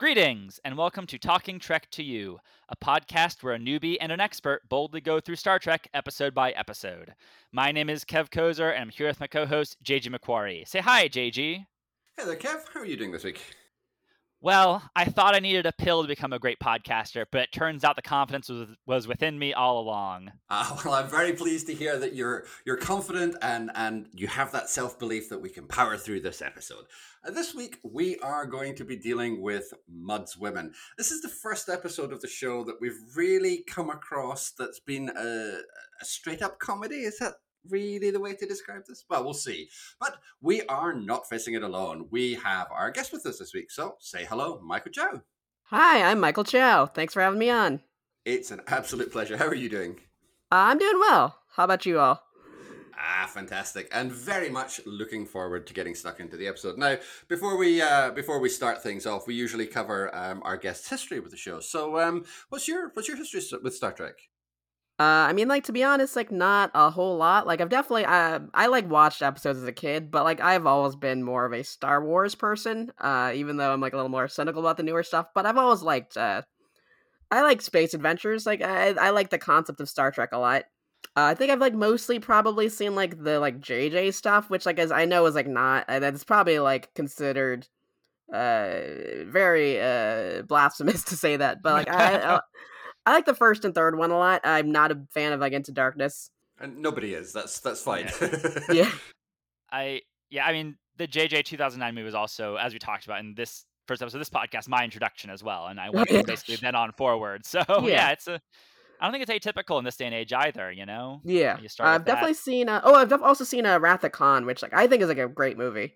Greetings, and welcome to Talking Trek to You, a podcast where a newbie and an expert boldly go through Star Trek episode by episode. My name is Kev Kozer, and I'm here with my co host, JG McQuarrie. Say hi, JG. Hey there, Kev. How are you doing this week? Well, I thought I needed a pill to become a great podcaster, but it turns out the confidence was, was within me all along. Uh, well, I'm very pleased to hear that you're you're confident and and you have that self belief that we can power through this episode. Uh, this week we are going to be dealing with Mudd's Women. This is the first episode of the show that we've really come across that's been a, a straight up comedy. Is that really the way to describe this? Well, we'll see. But we are not facing it alone. We have our guest with us this week. So say hello, Michael Chau. Hi, I'm Michael Chau. Thanks for having me on. It's an absolute pleasure. How are you doing? I'm doing well. How about you all? Ah, fantastic, and very much looking forward to getting stuck into the episode. Now, before we uh, before we start things off, we usually cover um, our guest's history with the show. So, um, what's your what's your history with Star Trek? Uh, I mean, like to be honest, like not a whole lot. Like I've definitely, uh, I like watched episodes as a kid, but like I've always been more of a Star Wars person. Uh, even though I'm like a little more cynical about the newer stuff, but I've always liked, uh, I like space adventures. Like I, I like the concept of Star Trek a lot. Uh, I think I've like mostly probably seen like the like JJ stuff, which like as I know is like not, and that's probably like considered uh very uh blasphemous to say that, but like I, I I like the first and third one a lot. I'm not a fan of like Into Darkness. And nobody is. That's that's fine. yeah. I yeah, I mean the JJ 2009 movie was also, as we talked about in this first episode of this podcast, my introduction as well, and I went yeah. basically then on forward. So yeah. Yeah. it's a. I don't think it's atypical in this day and age either. You know. Yeah, You start I've with that. definitely seen. Uh, oh, I've def- also seen uh, Wrath of Khan, which like I think is like a great movie.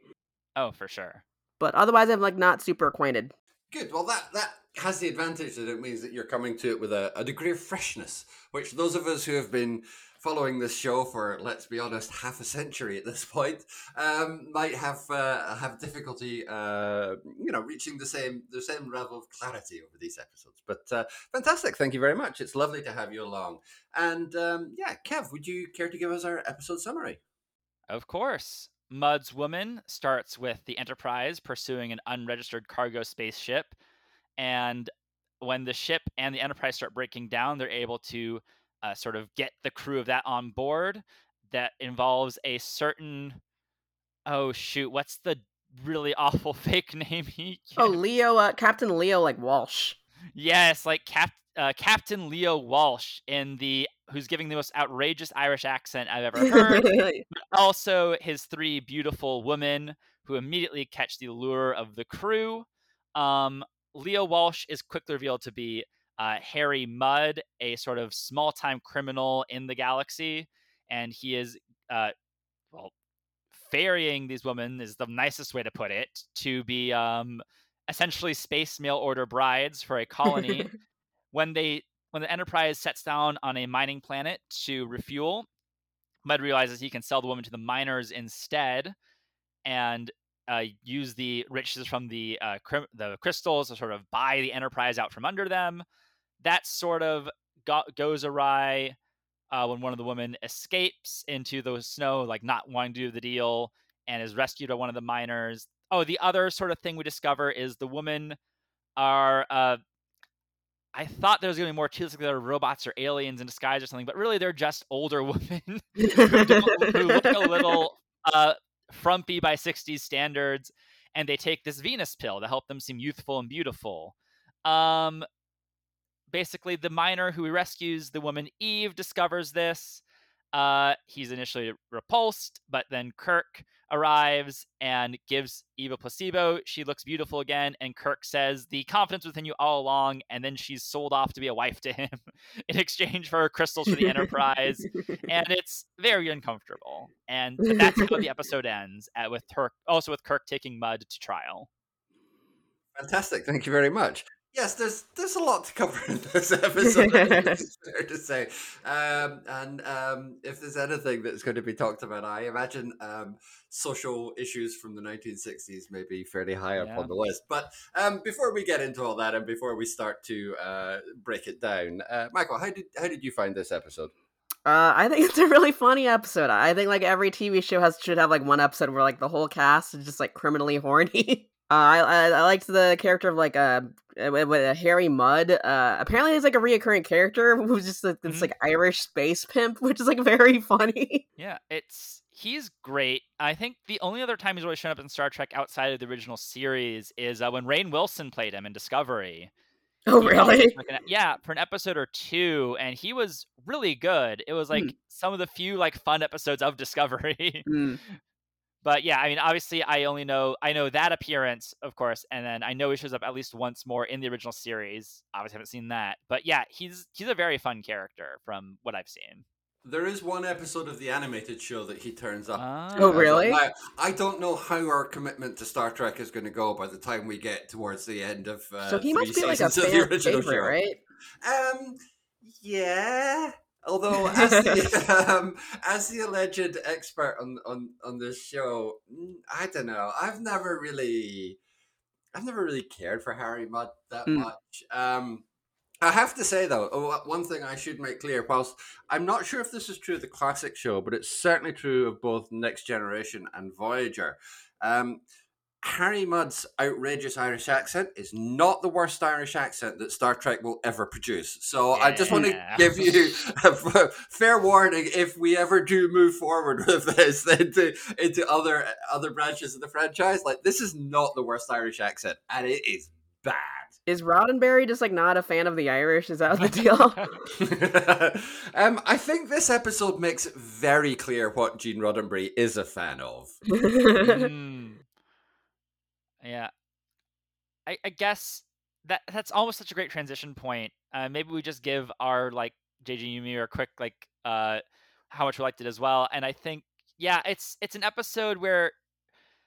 Oh, for sure. But otherwise, I'm like not super acquainted. Good. Well, that that has the advantage that it means that you're coming to it with a, a degree of freshness, which those of us who have been following this show for, let's be honest, half a century at this point, um, might have uh, have difficulty, uh, you know, reaching the same the same level of clarity over these episodes. But uh, fantastic! Thank you very much. It's lovely to have you along. And um, yeah, Kev, would you care to give us our episode summary? Of course. Mudd's woman starts with the Enterprise pursuing an unregistered cargo spaceship. And when the ship and the Enterprise start breaking down, they're able to uh, sort of get the crew of that on board. That involves a certain. Oh, shoot. What's the really awful fake name he Oh. Leo, uh, Captain Leo, like Walsh. Yes, like Cap- uh, Captain Leo Walsh in the who's giving the most outrageous Irish accent I've ever heard. also his three beautiful women who immediately catch the lure of the crew. Um, Leo Walsh is quickly revealed to be uh, Harry Mudd, a sort of small time criminal in the galaxy, and he is, uh, well, ferrying these women is the nicest way to put it to be um, essentially space mail order brides for a colony. when they when the Enterprise sets down on a mining planet to refuel, Mudd realizes he can sell the woman to the miners instead, and uh, use the riches from the uh, cri- the crystals to sort of buy the Enterprise out from under them. That sort of go- goes awry uh, when one of the women escapes into the snow, like not wanting to do the deal, and is rescued by one of the miners. Oh, the other sort of thing we discover is the women are. Uh, I thought there was going to be more to this, like they're robots or aliens in disguise or something, but really they're just older women who, who look a little uh, frumpy by 60s standards, and they take this Venus pill to help them seem youthful and beautiful. Um, basically, the miner who rescues the woman Eve discovers this. Uh, he's initially repulsed, but then Kirk arrives and gives Eva a placebo. She looks beautiful again, and Kirk says, The confidence within you all along. And then she's sold off to be a wife to him in exchange for crystals for the Enterprise. and it's very uncomfortable. And that's how the episode ends, at, with Kirk, also with Kirk taking Mudd to trial. Fantastic. Thank you very much. Yes, there's there's a lot to cover in this episode. It's fair to say, um, and um, if there's anything that's going to be talked about, I imagine um, social issues from the 1960s may be fairly high up Yeah. on the list. But um, before we get into all that, and before we start to uh, break it down, uh, Michael, how did how did you find this episode? Uh, I think it's a really funny episode. I think like every TV show has should have like one episode where like the whole cast is just like criminally horny. Uh, I, I, I liked the character of like a with Harry Mudd. Uh, apparently he's like a reoccurring character who's just like, this mm-hmm. like Irish space pimp, which is like very funny. Yeah, it's he's great. I think the only other time he's really shown up in Star Trek outside of the original series is uh, when Rainn Wilson played him in Discovery. Oh, really? Like an, yeah, for an episode or two, and he was really good. It was like mm. some of the few like fun episodes of Discovery. Mm. But yeah, I mean, obviously, I only know I know that appearance, of course, and then I know he shows up at least once more in the original series. Obviously, haven't seen that, but yeah, he's he's a very fun character from what I've seen. There is one episode of the animated show that he turns up. Oh, really? I, I don't know how our commitment to Star Trek is going to go by the time we get towards the end of. Uh, so he must be like a fan favorite, show. right? Um, yeah. Although, as the, um, as the alleged expert on, on, on this show, mm, I don't know. I've never really, I've never really cared for Harry Mudd that mm. much. Um, I have to say though, one thing I should make clear: whilst I'm not sure if this is true of the classic show, but it's certainly true of both Next Generation and Voyager. Um, Harry Mudd's outrageous Irish accent is not the worst Irish accent that Star Trek will ever produce. So yeah. I just want to give you a fair warning if we ever do move forward with this into into other other branches of the franchise. Like this is not the worst Irish accent, and it is bad. Is Roddenberry just like not a fan of the Irish? Is that the deal? um, I think this episode makes very clear what Gene Roddenberry is a fan of. mm. Yeah. I, I guess that that's almost such a great transition point. Uh, maybe we just give our like JJ Yumi a quick like uh how much we liked it as well. And I think yeah, it's it's an episode where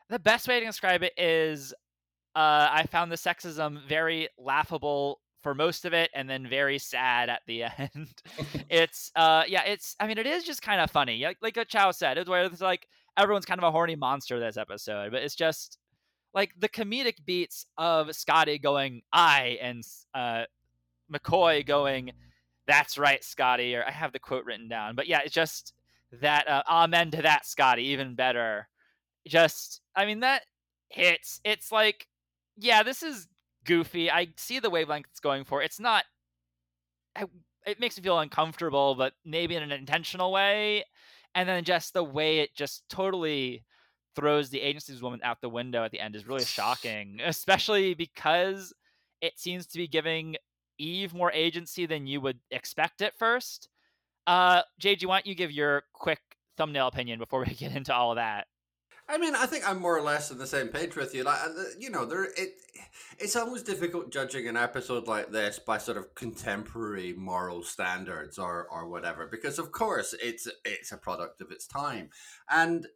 the best way to describe it is uh I found the sexism very laughable for most of it and then very sad at the end. it's uh yeah, it's I mean it is just kind of funny. Like like Chau said, it's where it's like everyone's kind of a horny monster this episode, but it's just like the comedic beats of Scotty going I and uh, McCoy going that's right Scotty or I have the quote written down but yeah it's just that uh, amen to that Scotty even better. Just I mean that hits. It's like yeah this is goofy. I see the wavelength it's going for. It's not I, it makes me feel uncomfortable but maybe in an intentional way and then just the way it just totally throws the agency's woman out the window at the end is really shocking, especially because it seems to be giving Eve more agency than you would expect at first. Uh, JG, why don't you give your quick thumbnail opinion before we get into all of that? I mean, I think I'm more or less on the same page with you. Like, uh, you know, there it it's always difficult judging an episode like this by sort of contemporary moral standards or or whatever, because of course it's it's a product of its time, and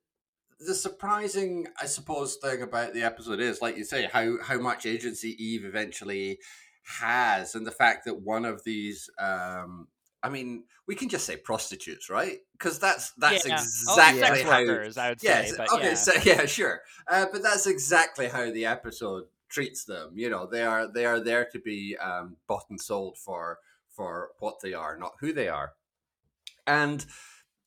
the surprising, I suppose, thing about the episode is, like you say, how how much agency Eve eventually has, and the fact that one of these, um, I mean, we can just say prostitutes, right? Because that's that's yeah. exactly oh, how. Workers, I would yes, say, okay, yeah. so yeah, sure, uh, but that's exactly how the episode treats them. You know, they are they are there to be um, bought and sold for for what they are, not who they are, and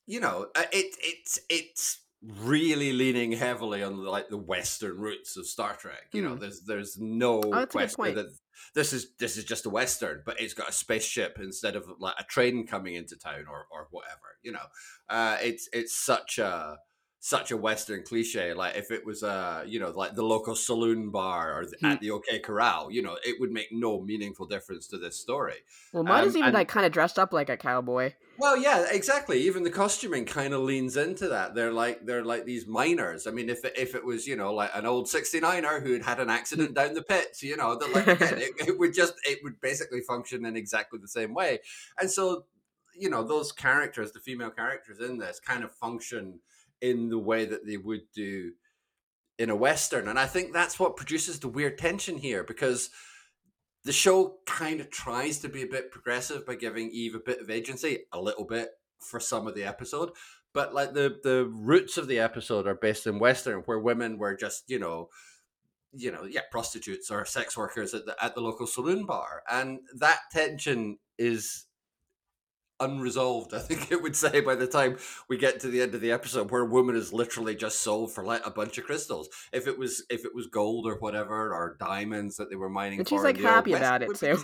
you know, it it it's it's really leaning heavily on like the western roots of Star Trek. You mm. know, hmm. there's there's no oh, question that this is this is just a western, but it's got a spaceship instead of like a train coming into town or or whatever. You know, uh, it's it's such a such a Western cliche. Like if it was a, you know, like the local saloon bar or the, at the OK Corral, you know, it would make no meaningful difference to this story. Well, mine um, is even and, like kind of dressed up like a cowboy. Well, yeah, exactly. Even the costuming kind of leans into that. They're like they're like these miners. I mean, if it, if it was you know like an old 69er who had had an accident down the pits, you know, that like again, it, it would just it would basically function in exactly the same way. And so, you know, those characters, the female characters in this, kind of function in the way that they would do in a western and i think that's what produces the weird tension here because the show kind of tries to be a bit progressive by giving eve a bit of agency a little bit for some of the episode but like the the roots of the episode are based in western where women were just you know you know yeah prostitutes or sex workers at the at the local saloon bar and that tension is unresolved. I think it would say by the time we get to the end of the episode, where a woman is literally just sold for like a bunch of crystals. If it was if it was gold or whatever or diamonds that they were mining, and she's like happy about it too.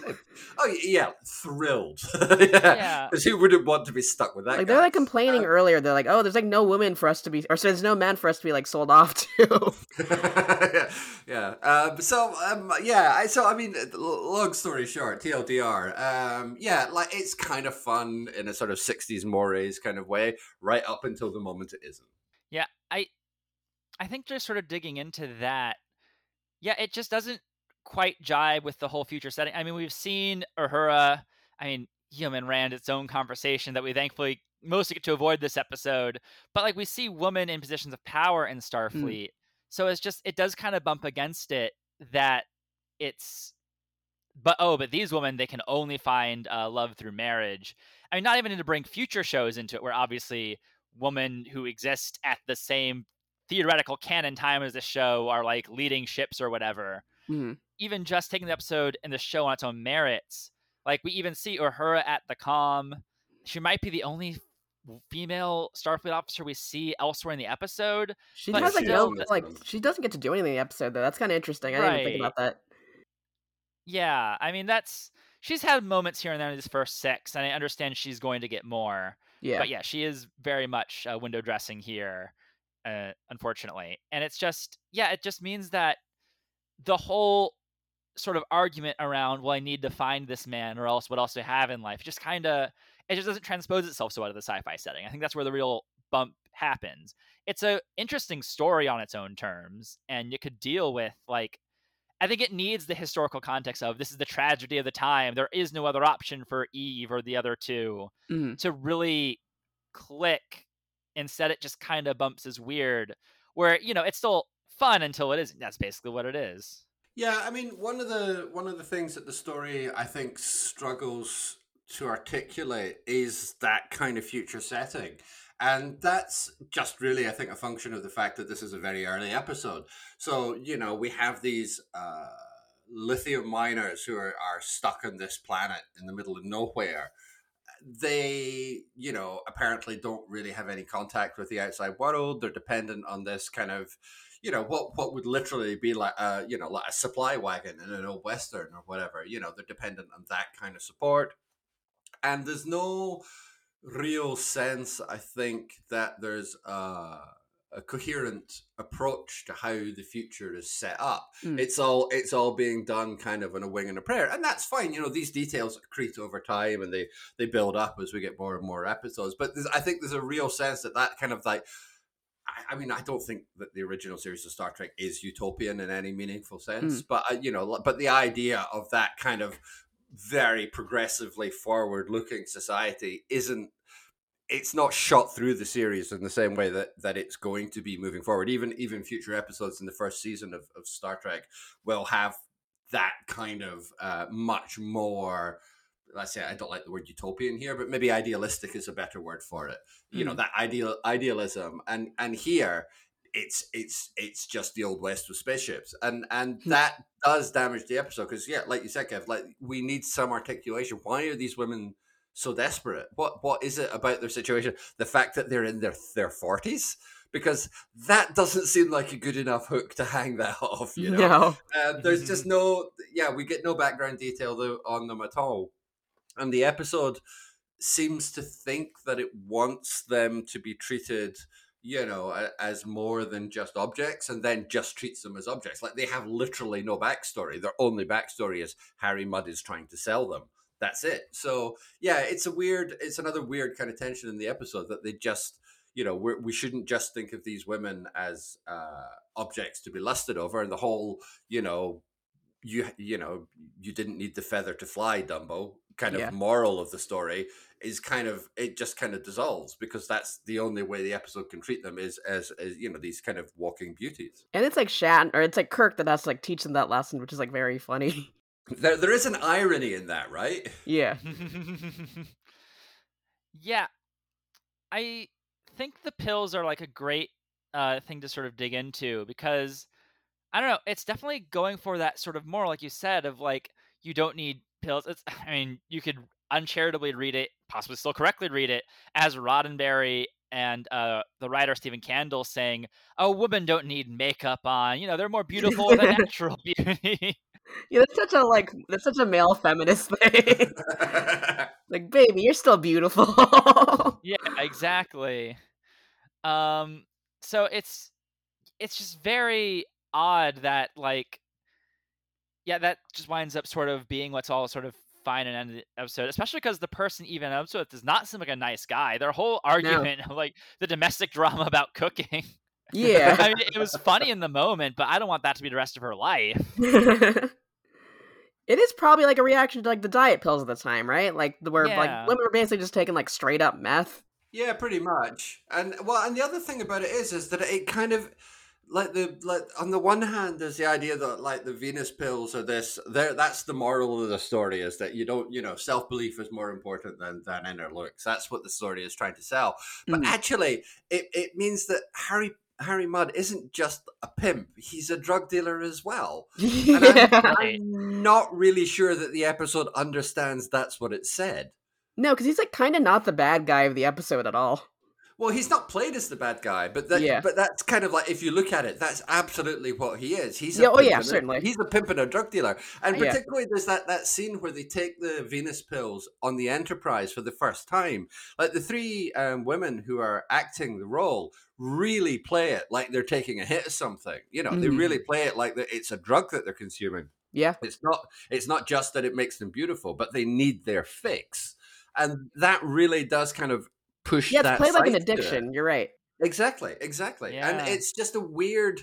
Oh yeah, thrilled. yeah, because yeah. who wouldn't want to be stuck with that? Like guy? they're like complaining um, earlier. They're like, oh, there's like no woman for us to be, or so there's no man for us to be like sold off to. yeah, yeah. Um, so um, yeah, I, so I mean, long story short, TLDR. Um, yeah, like it's kind of fun in a sort of '60s mores kind of way, right up until the moment it isn't. Yeah, I, I think just sort of digging into that. Yeah, it just doesn't quite jibe with the whole future setting. I mean, we've seen Uhura. I mean, Yeoman Rand its own conversation that we thankfully mostly get to avoid this episode. But like we see women in positions of power in hmm. Starfleet. Mm. So it's just it does kind of bump against it that it's but oh, but these women they can only find uh, love through marriage. I mean, not even to bring future shows into it, where obviously women who exist at the same theoretical canon time as the show are like leading ships or whatever. Mm. Even just taking the episode and the show on its own merits, like we even see Uhura at the com. She might be the only female Starfleet officer we see elsewhere in the episode. She has like no like she doesn't get to do anything in the episode though. That's kind of interesting. I didn't even think about that. Yeah, I mean that's she's had moments here and there in these first six, and I understand she's going to get more. Yeah, but yeah, she is very much uh, window dressing here, uh, unfortunately, and it's just yeah, it just means that the whole sort of argument around well, I need to find this man, or else what else do I have in life, just kind of it just doesn't transpose itself so out of the sci-fi setting. I think that's where the real bump happens. It's a interesting story on its own terms, and you could deal with like I think it needs the historical context of this is the tragedy of the time. There is no other option for Eve or the other 2 mm-hmm. to really click. Instead, it just kind of bumps as weird, where you know it's still fun until it isn't. That's basically what it is. Yeah, I mean, one of the one of the things that the story I think struggles to articulate is that kind of future setting. And that's just really, I think, a function of the fact that this is a very early episode. So, you know, we have these uh, lithium miners who are, are stuck on this planet in the middle of nowhere. They, you know, apparently don't really have any contact with the outside world. They're dependent on this kind of, you know, what what would literally be like a, you know, like a supply wagon in an old western or whatever. You know, they're dependent on that kind of support. And there's no real sense, I think, that there's a, a coherent approach to how the future is set up. Mm. It's all it's all being done kind of on a wing and a prayer, and that's fine. You know, these details accrete over time, and they they build up as we get more and more episodes. But I think there's a real sense that that kind of like. I, I mean, I don't think that the original series of Star Trek is utopian in any meaningful sense, mm. but uh, you know, but the idea of that kind of very progressively forward looking society isn't it's not shot through the series in the same way that that it's going to be moving forward even even future episodes in the first season of, of star trek will have that kind of uh, much more let's say I don't like the word utopian here, but maybe idealistic is a better word for it. You know, hmm. that ideal idealism. And and here it's it's it's just the old west with spaceships. And and hmm. that does damage the episode because yeah like you said kev like we need some articulation. Why are these women so desperate? What what is it about their situation? The fact that they're in their their 40s because that doesn't seem like a good enough hook to hang that off you know? No. uh, there's just no yeah we get no background detail though, on them at all. And the episode seems to think that it wants them to be treated you know, as more than just objects and then just treats them as objects. Like they have literally no backstory. Their only backstory is Harry Mudd is trying to sell them. That's it. So, yeah, it's a weird, it's another weird kind of tension in the episode that they just, you know, we're, we should not just think of these women as uh, objects to be lusted over. And the whole, you know, you you know you didn't need the feather to fly dumbo kind of yeah. moral of the story is kind of it just kind of dissolves because that's the only way the episode can treat them is as, as you know these kind of walking beauties. And it's like Shan or it's like kirk that has to like teach them that lesson which is like very funny. There, there is an irony in that right? Yeah. Yeah. I think the pills are like a great uh, thing to sort of dig into because i don't know it's definitely going for that sort of more like you said of like you don't need pills. It's i mean you could uncharitably read it possibly still correctly read it as Roddenberry and uh, the writer Stephen Kandel saying, "Oh, women don't need makeup on. You know, they're more beautiful with a natural beauty." Yeah, that's such a like that's such a male feminist thing. like, baby, you're still beautiful. yeah, exactly. Um, so it's it's just very odd that like yeah, that just winds up sort of being what's all sort of fine an end of the episode, especially because the person even episode does not seem like a nice guy. Their whole argument, no. like the domestic drama about cooking. Yeah, I mean, it was funny in the moment, but I don't want that to be the rest of her life. it is probably like a reaction to like the diet pills at the time, right? Like the where Yeah. like women were basically just taking like straight up meth. Yeah, pretty much. And well, and the other thing about it is, is that it kind of like the like on the one hand, there's the idea that like the Venus pills are this. There, that's the moral of the story is that you don't, you know, self belief is more important than than inner looks. That's what the story is trying to sell. But Mhm. actually, it it means that Harry. Harry Mudd isn't just a pimp; he's a drug dealer as well. And I'm. I'm not really sure that the episode understands that's what it said. No, because he's like kind of not the bad guy of the episode at all. Well, he's not played as the bad guy, but that, Yeah. but that's kind of like if you look at it, that's absolutely what he is. He's a oh, pimp yeah, and a- certainly. he's a pimp and a drug dealer, and Yeah. particularly there's that that scene where they take the Venus pills on the Enterprise for the first time. Like the three um, women who are acting the role really play it like they're taking a hit of something. You know, they Mhm. really play it like that it's a drug that they're consuming. Yeah. It's not it's not just that it makes them beautiful, but they need their fix. And that really does kind of push Yeah, it's played like an side to it. addiction. You're right. Exactly, exactly. And it's just a weird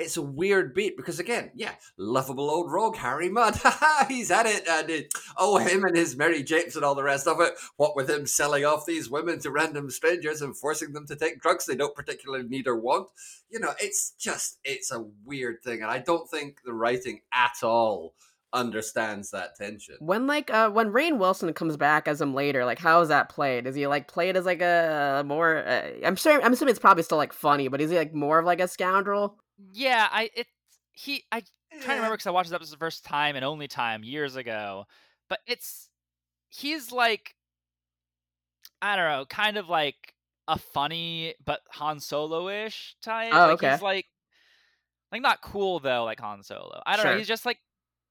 it's a weird beat because again, yeah, lovable old rogue Harry Mudd. He's at it and it, oh him and his Mary Japes and all the rest of it. What with him selling off these women to random strangers and forcing them to take drugs they don't particularly need or want. You know, it's just it's a weird thing and I don't think the writing at all understands that tension. When like uh when Rainn Wilson comes back as him later, like how is that played? Is he like played as like a more? Uh, I'm sure. I'm assuming it's probably still like funny, but is he like more of like a scoundrel? Yeah, I it he I trying to remember because I watched this episode the first time and only time years ago, but it's he's like I don't know, kind of like a funny but Han Solo ish type. Oh, like okay. he's like like not cool though, like Han Solo. I don't know. He's just like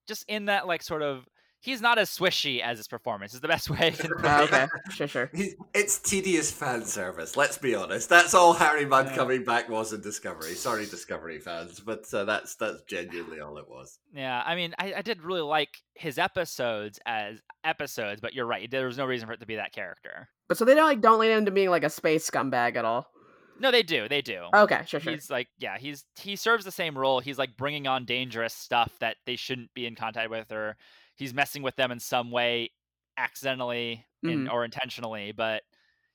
just in that like sort of he's not as swishy as his performance. Is the best way I can put Oh, it. okay, sure, sure. He's, it's tedious fan service. Let's be honest. That's all Harry Mudd Yeah. coming back was in Discovery. Sorry, Discovery fans, but uh, that's that's genuinely all it was. Yeah, I mean, I, I did really like his episodes as episodes, but you're right. There was no reason for it to be that character. But so they don't like don't lead him to being like a space scumbag at all. No, they do. They do. Okay, sure, sure. He's like, yeah, he's he serves the same role. He's like bringing on dangerous stuff that they shouldn't be in contact with, or he's messing with them in some way, accidentally in, Mhm. or intentionally. But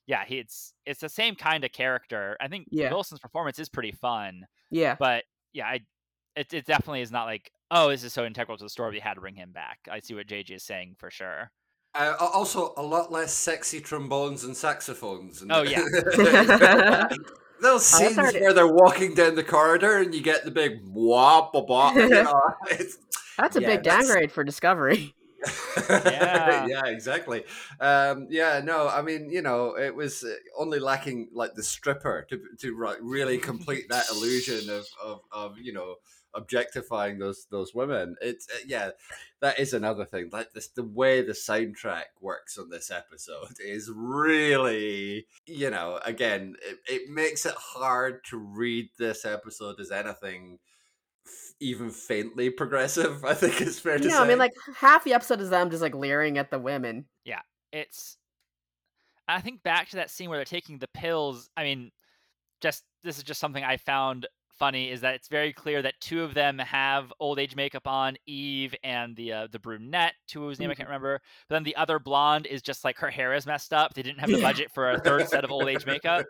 yeah, he, it's it's the same kind of character. I think Yeah. Wilson's performance is pretty fun, Yeah, but yeah, I it it definitely is not like oh this is so integral to the story we had to bring him back. I see what JJ is saying for sure. Uh, also, a lot less sexy trombones and saxophones. And Oh, yeah. Those Oh, scenes already- where they're walking down the corridor and you get the big wah ba ba. You know, that's a Yeah, big that's- downgrade for Discovery. Yeah. yeah, exactly. Um, yeah, no, I mean, you know, it was uh, only lacking like the stripper to to really complete that illusion of, of of you know objectifying those those women. It's uh, yeah, that is another thing. Like this, the way the soundtrack works on this episode is really, you know, again, it, it makes it hard to read this episode as anything even faintly progressive. I think it's fair to You know, say. I mean, like half the episode is them just like leering at the women. Yeah, it's I think back to that scene where they're taking the pills. I mean, just this is just something I found funny is that it's very clear that two of them have old age makeup on, Eve and the uh, the brunette, two whose name I can't remember. But then the other blonde is just like her hair is messed up. They didn't have the budget for a third set of old age makeup.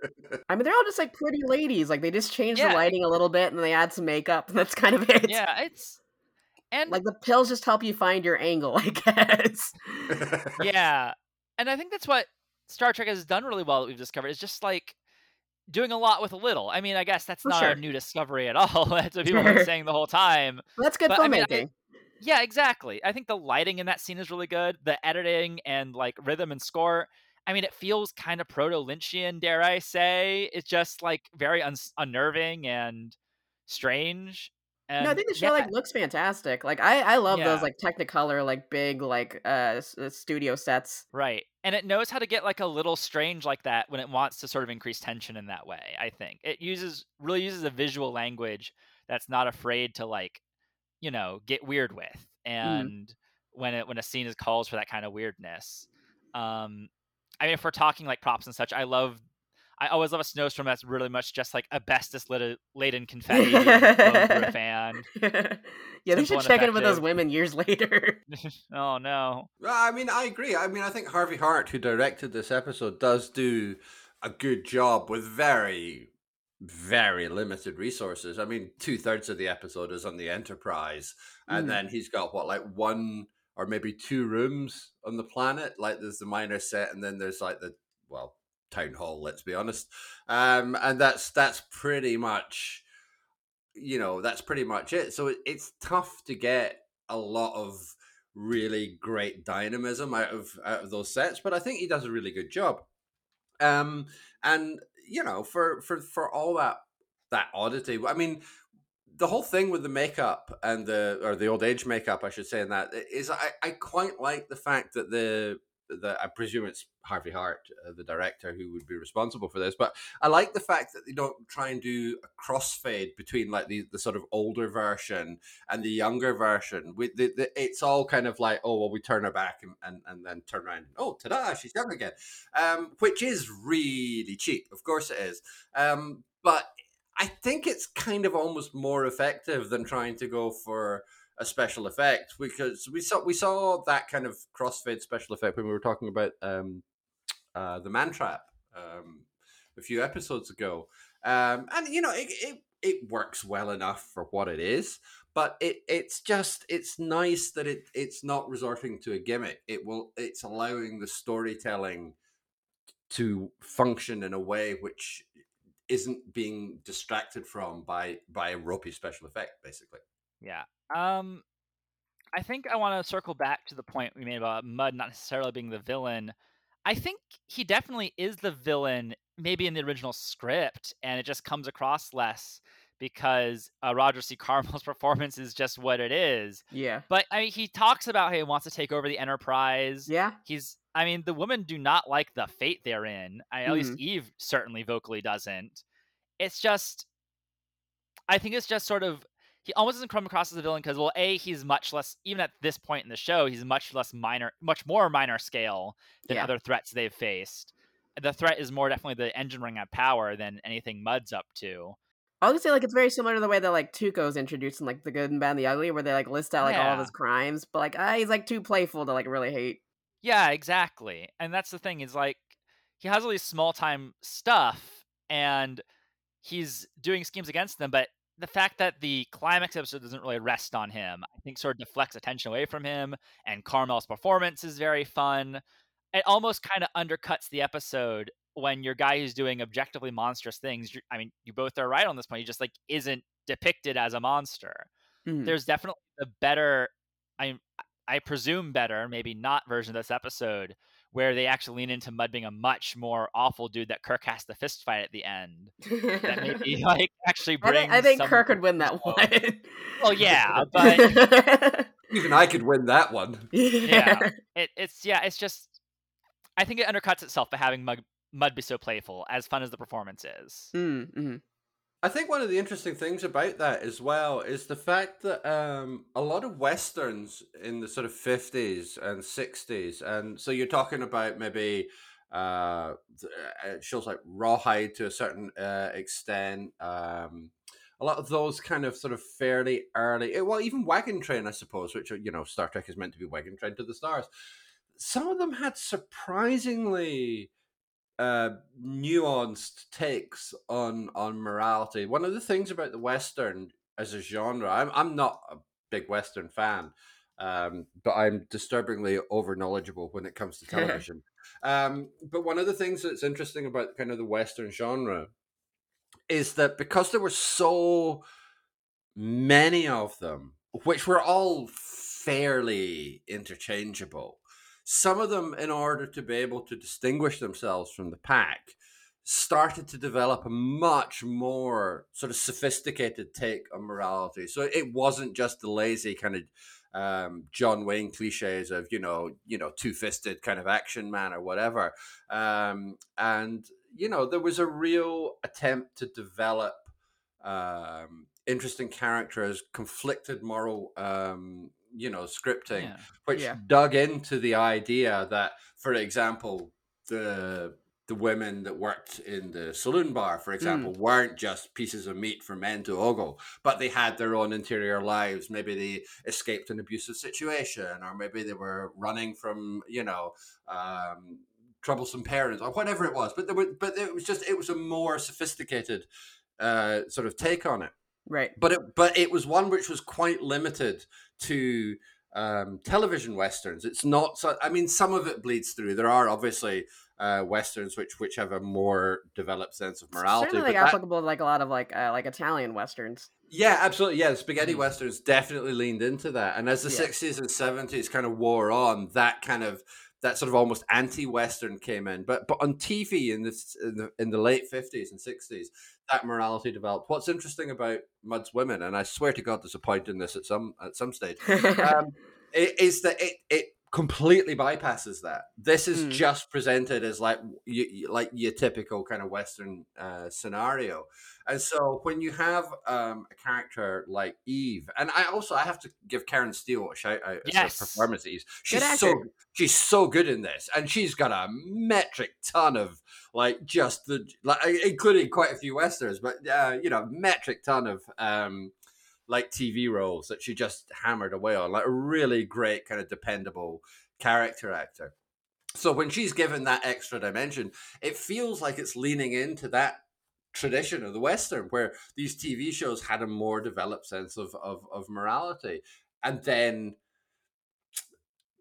I mean, they're all just like pretty ladies. Like they just change Yeah. the lighting a little bit and they add some makeup, and that's kind of it. Yeah, it's and Like the pills just help you find your angle, I guess. yeah and i think that's what star trek has done really well that we've discovered is just like doing a lot with a little i mean i guess that's For not sure. a new discovery at all that's what people have been saying the whole time That's good But, I mean, I- filmmaking. yeah exactly i think the lighting in that scene is really good the editing and like rhythm and score I mean, it feels kind of proto Lynchian, dare I say? It's just like very un- unnerving and strange. And no, I think the show yeah. like looks fantastic. Like I, I love yeah. those like Technicolor, like big, like uh, uh studio sets. Right, and it knows how to get like a little strange like that when it wants to sort of increase tension in that way. I think it uses really uses a visual language that's not afraid to like, you know, get weird with. Mm. And mm. when it when a scene is calls for that kind of weirdness, um, I mean, if we're talking like props and such, I love I always love a snowstorm that's really much just like asbestos laden confetti and fan. yeah, they should check in with those women years later. oh no. Well, I mean, I agree. I mean, I think Harvey Hart, who directed this episode, does do a good job with very, very limited resources. I mean, two thirds of the episode is on the Enterprise, and mm. then he's got what, like one or maybe two rooms on the planet. Like there's the miner set, and then there's like the well town hall. Let's be honest, um, and that's that's pretty much, you know, that's pretty much it. So it, it's tough to get a lot of really great dynamism out of out of those sets, but I think he does a really good job. Um, and you know, for for for all that that oddity, I mean, the whole thing with the makeup and the or the old age makeup, I should say, in that is I, I quite like the fact that the that I presume it's Harvey Hart, uh, the director, who would be responsible for this. But I like the fact that they don't try and do a crossfade between like the, the sort of older version and the younger version. With the, the, it's all kind of like, oh well, we turn her back and, and, and then turn around. Oh, ta-da, she's young again, um, which is really cheap. Of course it is. Um, but I think it's kind of almost more effective than trying to go for a special effect because we saw we saw that kind of crossfade special effect when we were talking about um, uh, the man trap um, a few episodes ago, um, and you know it, it it works well enough for what it is, but it it's just it's nice that it it's not resorting to a gimmick. It will it's allowing the storytelling to function in a way which isn't being distracted from by by a ropey special effect basically. Yeah um, I think I want to circle back to the point we made about Mudd not necessarily being the villain. I think he definitely is the villain, maybe in the original script, and it just comes across less because uh, Roger C. Carmel's performance is just what it is. Yeah. But I mean, he talks about how he wants to take over the Enterprise. Yeah. He's. I mean, the women do not like the fate they're in. I, at mm-hmm. least Eve certainly vocally doesn't. It's just. I think it's just sort of he almost doesn't come across as a villain because well a he's much less even at this point in the show he's much less minor much more minor scale than yeah. other threats they've faced the threat is more definitely the engine running out power than anything mudd's up to I was gonna say like it's very similar to the way that like Tuco's introduced in like the good and bad and the ugly, where they like list out like yeah. all of his crimes, but like ah, he's like too playful to like really hate. Yeah, exactly. And that's the thing is like he has all these small time stuff and he's doing schemes against them, but the fact that the climax episode doesn't really rest on him, I think sort of deflects attention away from him. And Carmel's performance is very fun. It almost kind of undercuts the episode when your guy who's doing objectively monstrous things. I mean, you both are right on this point. He just like isn't depicted as a monster. Mm-hmm. There's definitely the better, I I presume better, maybe not version of this episode where they actually lean into Mudd being a much more awful dude that Kirk has to fist fight at the end. that maybe like actually brings. I think, I think Kirk would win that one. well, yeah, but even I could win that one. Yeah, it, it's yeah, it's just. I think it undercuts itself by having Mud, Mudd be so playful, as fun as the performance is. Mm, mm-hmm. I think one of the interesting things about that as well is the fact that um, a lot of westerns in the sort of fifties and sixties, and so you're talking about maybe uh, uh, shows like Rawhide to a certain uh, extent. Um, a lot of those kind of sort of fairly early, eh, well, even Wagon Train, I suppose, which you know Star Trek is meant to be Wagon Train to the stars. Some of them had surprisingly uh, nuanced takes on on morality. One of the things about the western as a genre, I'm I'm not a big western fan, um, but I'm disturbingly over knowledgeable when it comes to television. um, but one of the things that's interesting about kind of the western genre is that because there were so many of them, which were all fairly interchangeable, some of them, in order to be able to distinguish themselves from the pack, started to develop a much more sort of sophisticated take on morality. So it wasn't just the lazy kind of um, John Wayne cliches of you know you know two fisted kind of action man or whatever, um, and you know there was a real attempt to develop um, interesting characters, conflicted moral um, you know scripting, yeah. which yeah. dug into the idea that, for example, the the women that worked in the saloon bar, for example, mm. weren't just pieces of meat for men to ogle, but they had their own interior lives. Maybe they escaped an abusive situation, or maybe they were running from, you know, um, troublesome parents, or whatever it was. But there were, but it was just, it was a more sophisticated uh, sort of take on it. Right. But it, but it was one which was quite limited to um, television westerns. It's not so. I mean, some of it bleeds through. There are obviously uh, westerns which which have a more developed sense of morality. Certainly, like applicable to like a lot of like uh, like Italian westerns. Yeah, absolutely. Yeah, the spaghetti mm. westerns definitely leaned into that, and as the sixties and seventies kind of wore on, that kind of that sort of almost anti-western came in. But but on TV in this in the, in the late fifties and sixties, that morality developed. What's interesting about Mudd's Women, and I swear to God, there's a point in this at some at some stage, um, is that it it completely bypasses that. This is mm. just presented as like you, like your typical kind of Western uh, scenario, and so when you have um, a character like Eve, and I also I have to give Karen Steele a shout out yes. performance. Eve. She's so she's so good in this, and she's got a metric ton of like just the like including quite a few westerns, but uh, you know metric ton of um, like TV roles that she just hammered away on, like a really great kind of dependable character actor. So when she's given that extra dimension, it feels like it's leaning into that tradition of the Western, where these TV shows had a more developed sense of of, of morality, and then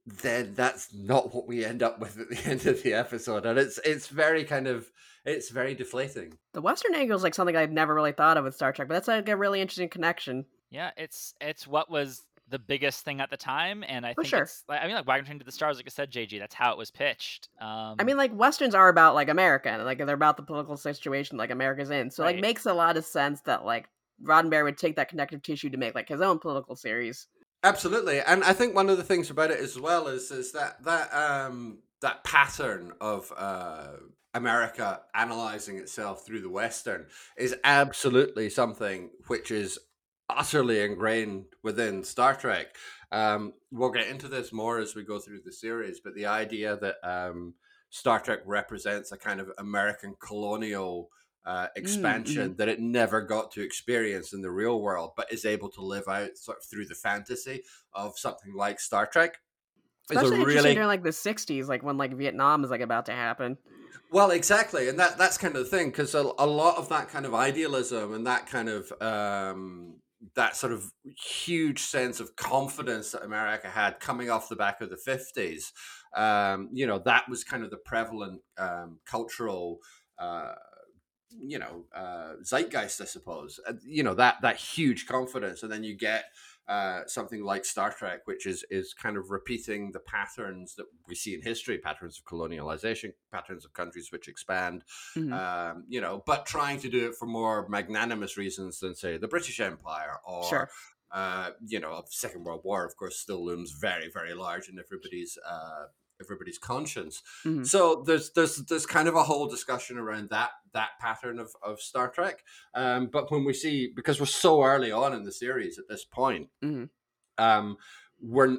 then that's not what we end up with at the end of the episode, and it's it's very kind of it's very deflating. The Western angle is like something I've never really thought of with Star Trek, but that's like a really interesting connection. Yeah, it's it's what was the biggest thing at the time, and I For think sure. it's. I mean, like Wagon Train to the Stars, like I said, JG. That's how it was pitched. Um, I mean, like westerns are about like America, like they're about the political situation like America's in. So right. like makes a lot of sense that like Roddenberry would take that connective tissue to make like his own political series. Absolutely, and I think one of the things about it as well is is that that um that pattern of uh America analyzing itself through the Western is absolutely something which is utterly ingrained within Star Trek. Um, we'll get into this more as we go through the series, but the idea that um, Star Trek represents a kind of American colonial uh, expansion mm-hmm. that it never got to experience in the real world, but is able to live out sort of through the fantasy of something like Star Trek. Especially really during like the '60s, like when like Vietnam is like about to happen. Well, exactly, and that that's kind of the thing because a, a, lot of that kind of idealism and that kind of um, that sort of huge sense of confidence that America had coming off the back of the fifties, um, you know, that was kind of the prevalent um, cultural. Uh, you know, uh, zeitgeist, I suppose. Uh, you know that that huge confidence, and then you get uh, something like Star Trek, which is is kind of repeating the patterns that we see in history, patterns of colonialization, patterns of countries which expand, mm-hmm. um, you know, but trying to do it for more magnanimous reasons than say the British Empire or. Sure. Uh, you know, Second World War, of course, still looms very, very large in everybody's uh, everybody's conscience. Mm-hmm. So there's there's there's kind of a whole discussion around that that pattern of, of Star Trek. Um, but when we see because we're so early on in the series at this point, mm-hmm. um, we're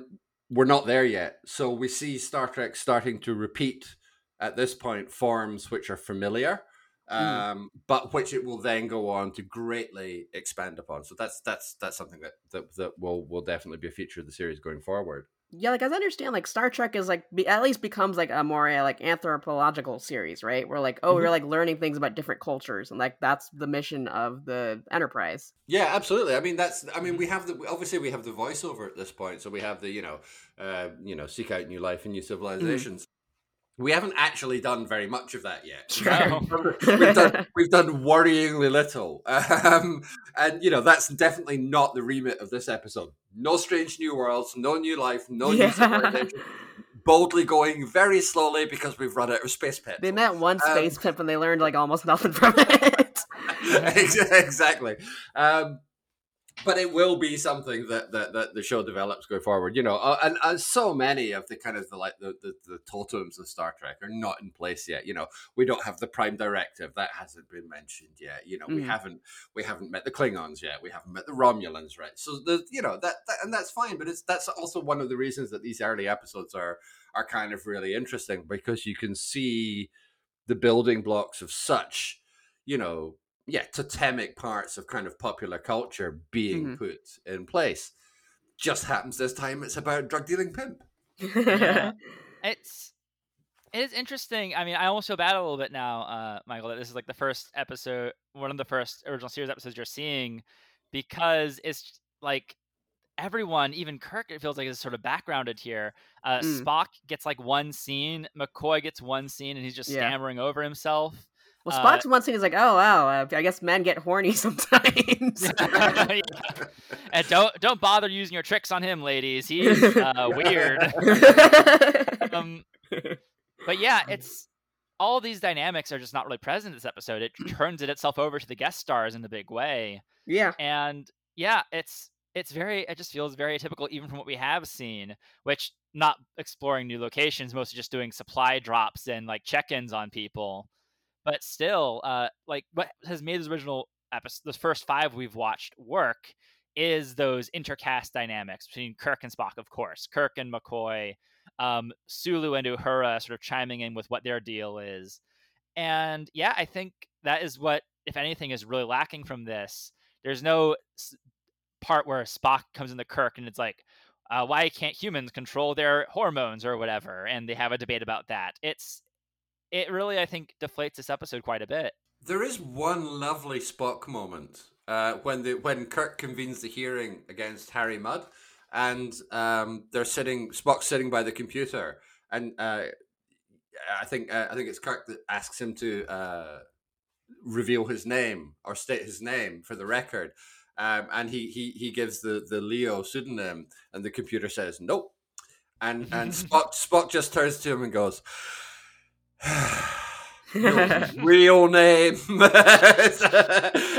we're not there yet. So we see Star Trek starting to repeat at this point forms which are familiar. Mm-hmm. Um, mm. but which it will then go on to greatly expand upon. So that's that's that's something that, that that will will definitely be a feature of the series going forward yeah, like as I understand, like Star Trek is like be, at least becomes like a more uh, like anthropological series, right? Where like oh, mm-hmm. we're like learning things about different cultures, and like that's the mission of the Enterprise. Yeah, absolutely. I mean, that's I mean, we have the obviously we have the voiceover at this point, so we have the you know, uh, you know, seek out new life and new mm-hmm. civilizations. Mm-hmm we haven't actually done very much of that yet. we've, done, we've done worryingly little. Um, and, you know, that's definitely not the remit of this episode. No strange new worlds, no new life, no yeah. new civilization. boldly going very slowly because we've run out of space petrol. They met one um, space um, pimp and they learned like almost nothing from it. exactly. Um, but it will be something that, that, that the show develops going forward. You know, uh, and, and so many of the kind of the like the, the, the totems of Star Trek are not in place yet. You know, we don't have the Prime Directive that hasn't been mentioned yet. You know, mm. we haven't we haven't met the Klingons yet. We haven't met the Romulans, right? So the you know that, that and that's fine. But it's that's also one of the reasons that these early episodes are are kind of really interesting because you can see the building blocks of such you know yeah totemic parts of kind of popular culture being mm-hmm. put in place just happens this time it's about drug dealing pimp yeah. it's it is interesting i mean i almost feel bad a little bit now uh michael that this is like the first episode one of the first original series episodes you're seeing because it's like everyone, even Kirk, it feels like is sort of backgrounded here. Uh, mm. Spock gets like one scene, McCoy gets one scene, and he's just yeah. stammering over himself. Well, Spock's uh, one thing is like, oh wow, uh, I guess men get horny sometimes. yeah. And don't don't bother using your tricks on him, ladies. He's uh, weird. um, but yeah, it's all these dynamics are just not really present in this episode. It turns it itself over to the guest stars in the big way. Yeah, and yeah, it's it's very it just feels very atypical even from what we have seen, which not exploring new locations, mostly just doing supply drops and like check-ins on people but still, uh, like what has made this original episode, the first five we've watched work, is those intercast dynamics between Kirk and Spock, of course, Kirk and McCoy, um, Sulu and Uhura sort of chiming in with what their deal is, and yeah, I think that is what, if anything, is really lacking from this. There's no part where Spock comes into Kirk and it's like, uh, why can't humans control their hormones or whatever? And they have a debate about that. It's it really, I think, deflates this episode quite a bit. There is one lovely Spock moment uh, when the when Kirk convenes the hearing against Harry Mudd, and um, they're sitting Spock's sitting by the computer, and uh, I think uh, I think it's Kirk that asks him to uh, reveal his name or state his name for the record, um, and he he he gives the the Leo pseudonym, and the computer says nope, and and Spock Spock just turns to him and goes real name.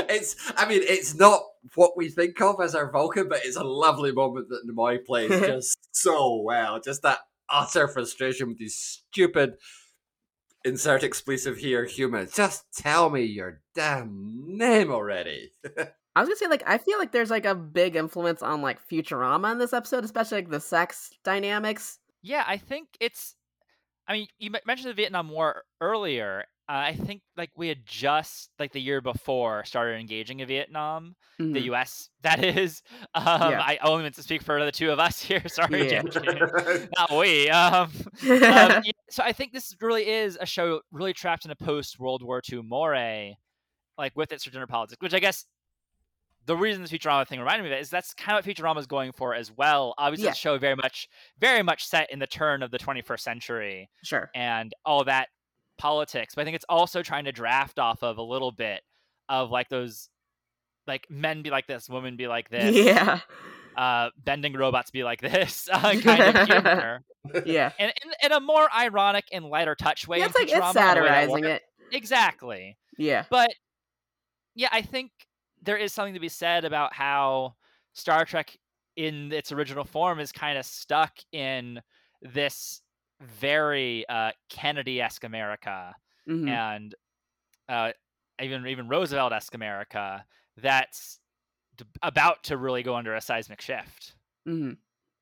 it's, I mean, it's not what we think of as our Vulcan, but it's a lovely moment that Nimoy plays just so well. Just that utter frustration with these stupid insert expletive here humans. Just tell me your damn name already. I was gonna say, like, I feel like there's like a big influence on like Futurama in this episode, especially like the sex dynamics. Yeah, I think it's I mean, you mentioned the Vietnam War earlier. Uh, I think like we had just like the year before started engaging in Vietnam, mm-hmm. the U.S. That is. Um, yeah. I only meant to speak for the two of us here. Sorry, yeah. not we. Um, um, so I think this really is a show really trapped in a post World War II more, like with its gender politics, which I guess the reason the Futurama thing reminded me of it is that's kind of what Futurama is going for as well. Obviously, yeah. the show very much, very much set in the turn of the 21st century. Sure. And all that politics, but I think it's also trying to draft off of a little bit of like those, like men be like this, women be like this. Yeah. Uh, bending robots be like this uh, kind of humor. yeah. And in, a more ironic and lighter touch way. Yeah, it's like Futurama, it's satirizing it. Exactly. Yeah. But yeah, I think there is something to be said about how Star Trek in its original form is kind of stuck in this very uh, Kennedy-esque America mm-hmm. and uh, even even Roosevelt-esque America that's d- about to really go under a seismic shift. Mm-hmm.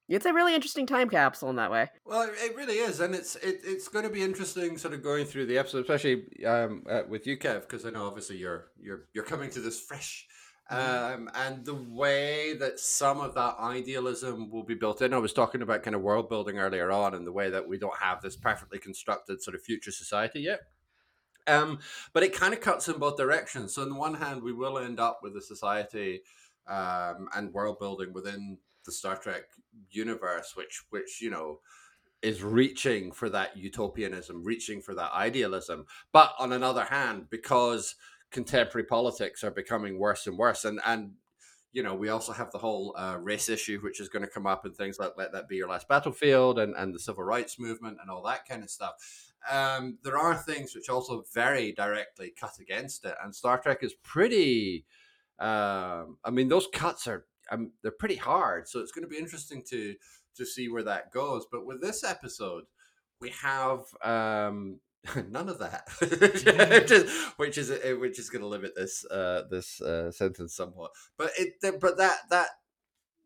It's a really interesting time capsule in that way. Well, it really is, and it's it, it's going to be interesting, sort of going through the episode, especially um, uh, with you, Kev, because I know obviously you're you're you're coming to this fresh. Um, and the way that some of that idealism will be built in. I was talking about kind of world building earlier on, and the way that we don't have this perfectly constructed sort of future society yet. Um, but it kind of cuts in both directions. So, on the one hand, we will end up with a society um, and world building within the Star Trek universe, which, which you know, is reaching for that utopianism, reaching for that idealism. But on another hand, because contemporary politics are becoming worse and worse and and you know, we also have the whole uh, race issue, which is going to come up and things like "Let That Be Your Last Battlefield" and and the civil rights movement and all that kind of stuff. Um, there are things which also very directly cut against it, and Star Trek is pretty. Um, I mean, those cuts are um, they're pretty hard, so it's going to be interesting to to see where that goes. But with this episode, we have um, none of that, which is which is, which is going to limit this uh, this uh, sentence somewhat. But it but that that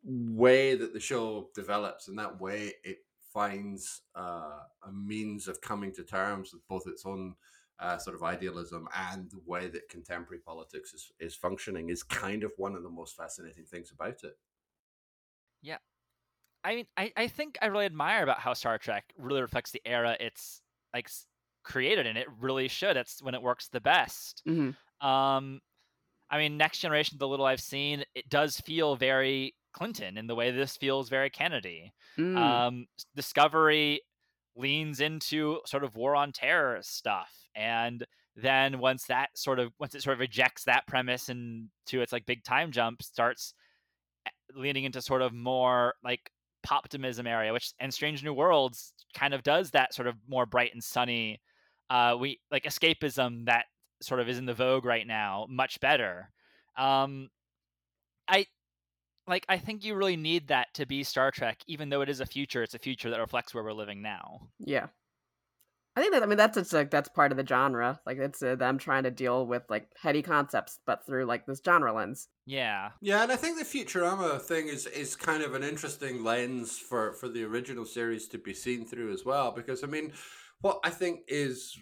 way that the show develops and that way it finds uh, a means of coming to terms with both its own uh, sort of idealism and the way that contemporary politics is, is functioning is kind of one of the most fascinating things about it. Yeah. I mean, I, I think I really admire about how Star Trek really reflects the era it's like created and it really should. It's when it works the best. Mm-hmm. Um, I mean, Next Generation, the little I've seen, it does feel very Clinton in the way this feels very Kennedy. Mm. Um, Discovery leans into sort of war on terror stuff, and then once that sort of once it sort of rejects that premise and to its like big time jump, starts eh, leaning into sort of more like optimism area, which and Strange New Worlds kind of does that sort of more bright and sunny, uh, we like escapism that sort of is in the vogue right now much better. Um, I like I think you really need that to be Star Trek, even though it is a future. It's a future that reflects where we're living now. Yeah. I think that I mean that's it's like that's part of the genre. Like it's uh, them trying to deal with like heady concepts, but through like this genre lens. Yeah, yeah, and I think the Futurama thing is is kind of an interesting lens for for the original series to be seen through as well. Because I mean, what I think is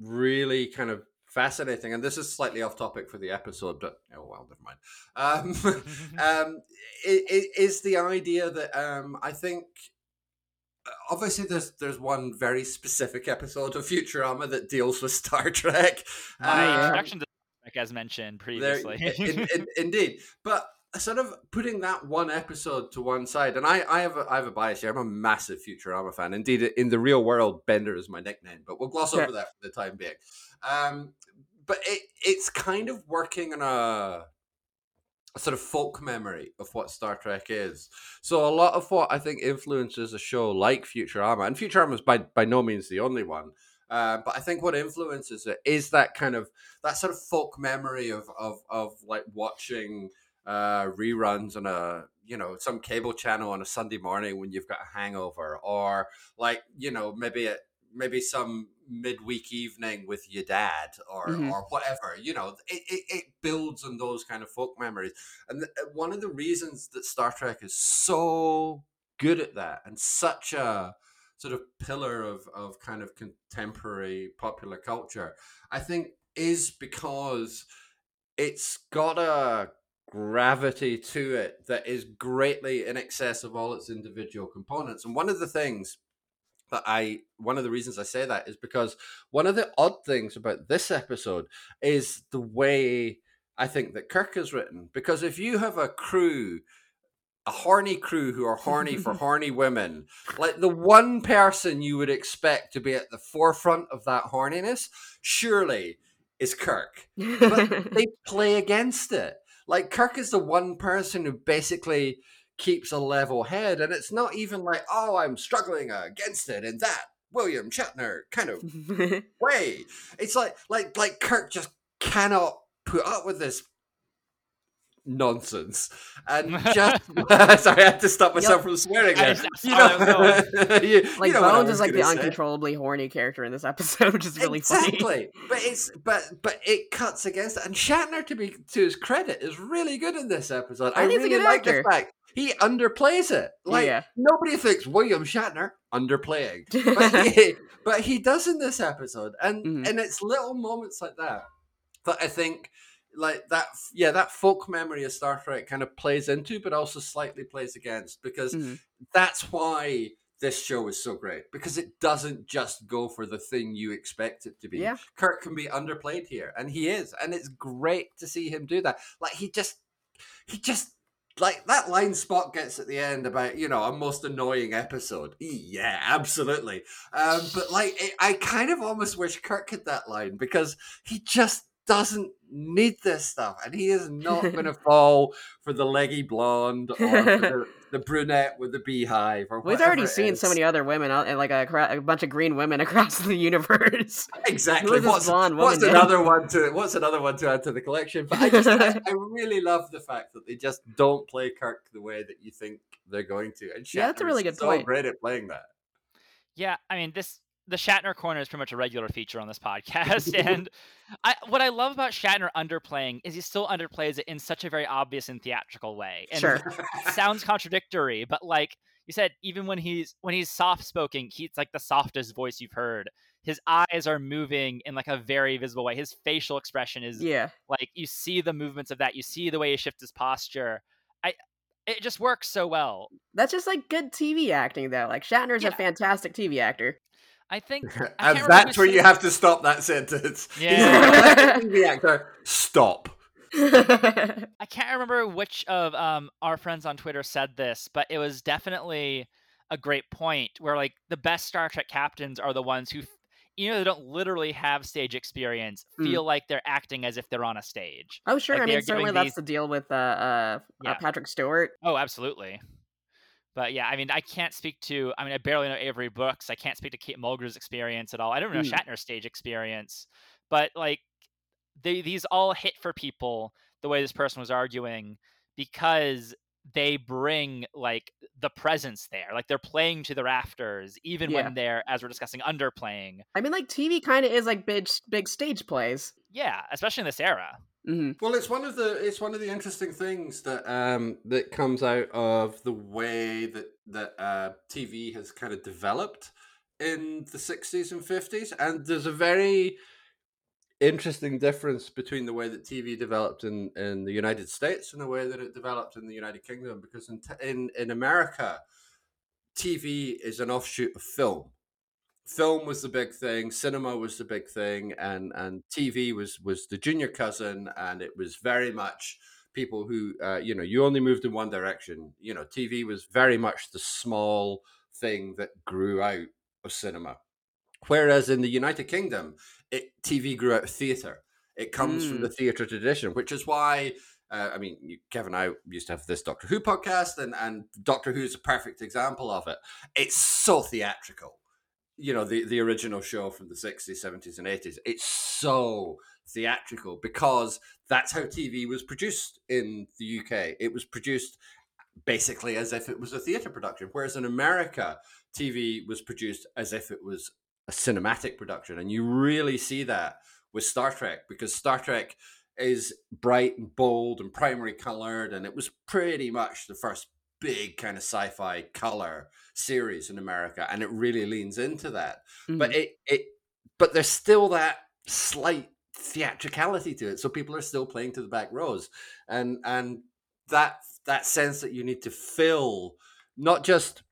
really kind of fascinating, and this is slightly off topic for the episode, but oh well, never mind. Um, um, it, it is the idea that um, I think obviously there's there's one very specific episode of Futurama that deals with Star Trek. My uh, introduction to Trek, as mentioned previously. in, in, indeed, but sort of putting that one episode to one side, and I, I have a, I have a bias here. I'm a massive Futurama fan. Indeed, in the real world, Bender is my nickname, but we'll gloss over that for the time being. Um, but it it's kind of working on a a sort of folk memory of what Star Trek is. So a lot of what I think influences a show like Futurama, and Futurama is by by no means the only one. Uh, but I think what influences it is that kind of that sort of folk memory of of of like watching uh, reruns on a you know some cable channel on a Sunday morning when you've got a hangover, or like you know maybe it maybe some midweek evening with your dad or mm-hmm. or whatever you know it, it, it, builds on those kind of folk memories and uh, one of the reasons that star trek is so good at that and such a sort of pillar of of kind of contemporary popular culture i think is because it's got a gravity to it that is greatly in excess of all its individual components and one of the things that I one of the reasons I say that is because one of the odd things about this episode is the way I think that Kirk is written. Because if you have a crew, a horny crew who are horny for horny women, like the one person you would expect to be at the forefront of that horniness, surely is Kirk. But they play against it. Like Kirk is the one person who basically keeps a level head. And it's not even like, oh, I'm struggling against it in that William Shatner kind of way. It's like like like Kirk just cannot put up with this nonsense and just sorry i had to stop myself yep. from swearing again. you know, you, like you know bones is like the say. uncontrollably horny character in this episode which is really exactly. funny but it's but but it cuts against it and shatner to be to his credit is really good in this episode i, I really like actor. the fact he underplays it. Like yeah. nobody thinks William Shatner underplaying, but he, but he does in this episode, and mm-hmm. and it's little moments like that that I think like that yeah that folk memory of Star Trek kind of plays into, but also slightly plays against because mm-hmm. that's why this show is so great because it doesn't just go for the thing you expect it to be. Yeah. Kirk can be underplayed here, and he is, and it's great to see him do that. Like he just he just like that line Spock gets at the end about you know a most annoying episode. Yeah, absolutely. Um, but like, it, I kind of almost wish Kirk had that line because he just doesn't need this stuff, and he is not going to fall for the leggy blonde or the, the, brunette with the beehive. Or We've already seen so many other women and like uh, a, a, bunch of green women across the universe. Exactly. What's, what's another one to What's another one to add to the collection? But I, just, I, I, really love the fact that they just don't play Kirk the way that you think they're going to. And yeah, that's a really good so point. Great at playing that. Yeah, I mean this the Shatner corner is pretty much a regular feature on this podcast. and I, what I love about Shatner underplaying is he still underplays it in such a very obvious and theatrical way. And sure. sounds contradictory, but like you said, even when he's when he's soft spoken, he's like the softest voice you've heard. His eyes are moving in like a very visible way. His facial expression is yeah, like you see the movements of that. You see the way he shifts his posture. I it just works so well. That's just like good TV acting, though. Like Shatner's yeah. a fantastic TV actor. I think I and that's where you have to stop that sentence. Yeah, the actor, stop. I can't remember which of um, our friends on Twitter said this, but it was definitely a great point where like the best Star Trek captains are the ones who, you know, they don't literally have stage experience, hmm. feel mm. like they're acting as if they're on a stage. Oh, sure. Like I mean, certainly that's the deal with uh, uh, yeah. uh, Patrick Stewart. Oh, absolutely. But yeah, I mean, I can't speak to. I mean, I barely know Avery Brooks. I can't speak to Kate Mulgrew's experience at all. I don't know mm. Shatner's stage experience, but like, they these all hit for people the way this person was arguing because they bring like the presence there like they're playing to the rafters even yeah. when they're as we're discussing underplaying i mean like tv kind of is like big big stage plays yeah especially in this era Mm-hmm. Well, it's one of the it's one of the interesting things that um, that comes out of the way that that uh, TV has kind of developed in the sixties and fifties, and there's a very interesting difference between the way that TV developed in, in the United States and the way that it developed in the United Kingdom. Because in in, in America, TV is an offshoot of film film was the big thing, cinema was the big thing, and and TV was was the junior cousin, and it was very much people who uh, you know you only moved in one direction. You know, TV was very much the small thing that grew out of cinema, whereas in the United Kingdom, it TV grew out of theatre. It comes mm. from the mm. theatre tradition, which is why. Uh, I mean, you, Kevin and I used to have this Doctor Who podcast, and, and Doctor Who is a perfect example of it. It's so theatrical you know the the original show from the 60s 70s and 80s it's so theatrical because that's how tv was produced in the uk it was produced basically as if it was a theater production whereas in america tv was produced as if it was a cinematic production and you really see that with star trek because star trek is bright and bold and primary colored and it was pretty much the first big kind of sci-fi color series in America, and it really leans into that. Mm-hmm. But it it but there's still that slight theatricality to it, so people are still playing to the back rows, and and that that sense that you need to fill not just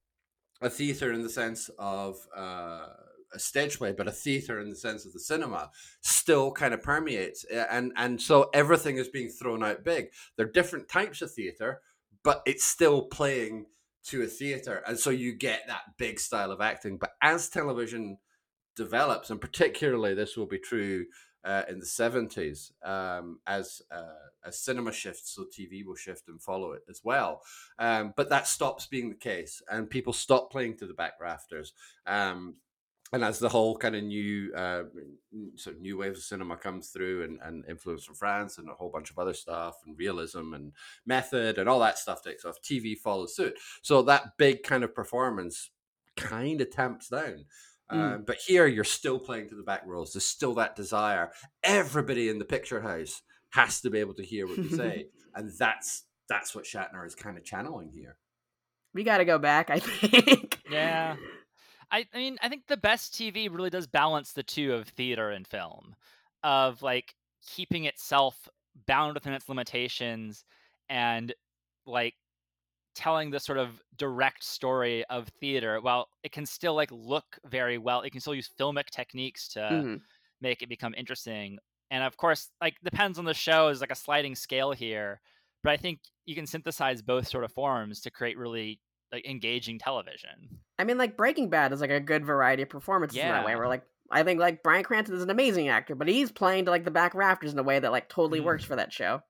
a theater in the sense of uh, a stage play, but a theater in the sense of the cinema still kind of permeates, and and so everything is being thrown out big. There are different types of theater, but it's still playing to a theater and so you get that big style of acting. But as television develops and particularly this will be true uh, in the 70s um, as uh, as cinema shifts so tv will shift and follow it as well um, but that stops being the case and people stop playing to the back rafters um, and as the whole kind of new uh, sort of new wave of cinema comes through and, and influence from France and a whole bunch of other stuff and realism and method and all that stuff takes off, TV follows suit. So that big kind of performance kind of tamps down. Mm. Um, but here you're still playing to the back rows. There's still that desire. Everybody in the picture house has to be able to hear what you say, and that's that's what Shatner is kind of channeling here. We got to go back, I think. Yeah. I, I mean, I think the best TV really does balance the two of theater and film, of like keeping itself bound within its limitations and like telling the sort of direct story of theater while it can still like look very well it can still use filmic techniques to mm-hmm. make it become interesting and of course like depends on the show is like a sliding scale here but i think you can synthesize both sort of forms to create really like engaging television. I mean, like Breaking Bad is like a good variety of performances yeah. in that way, where like I think like Bryan Cranston is an amazing actor, but he's playing to like the back rafters in a way that like totally works Mm. for that show.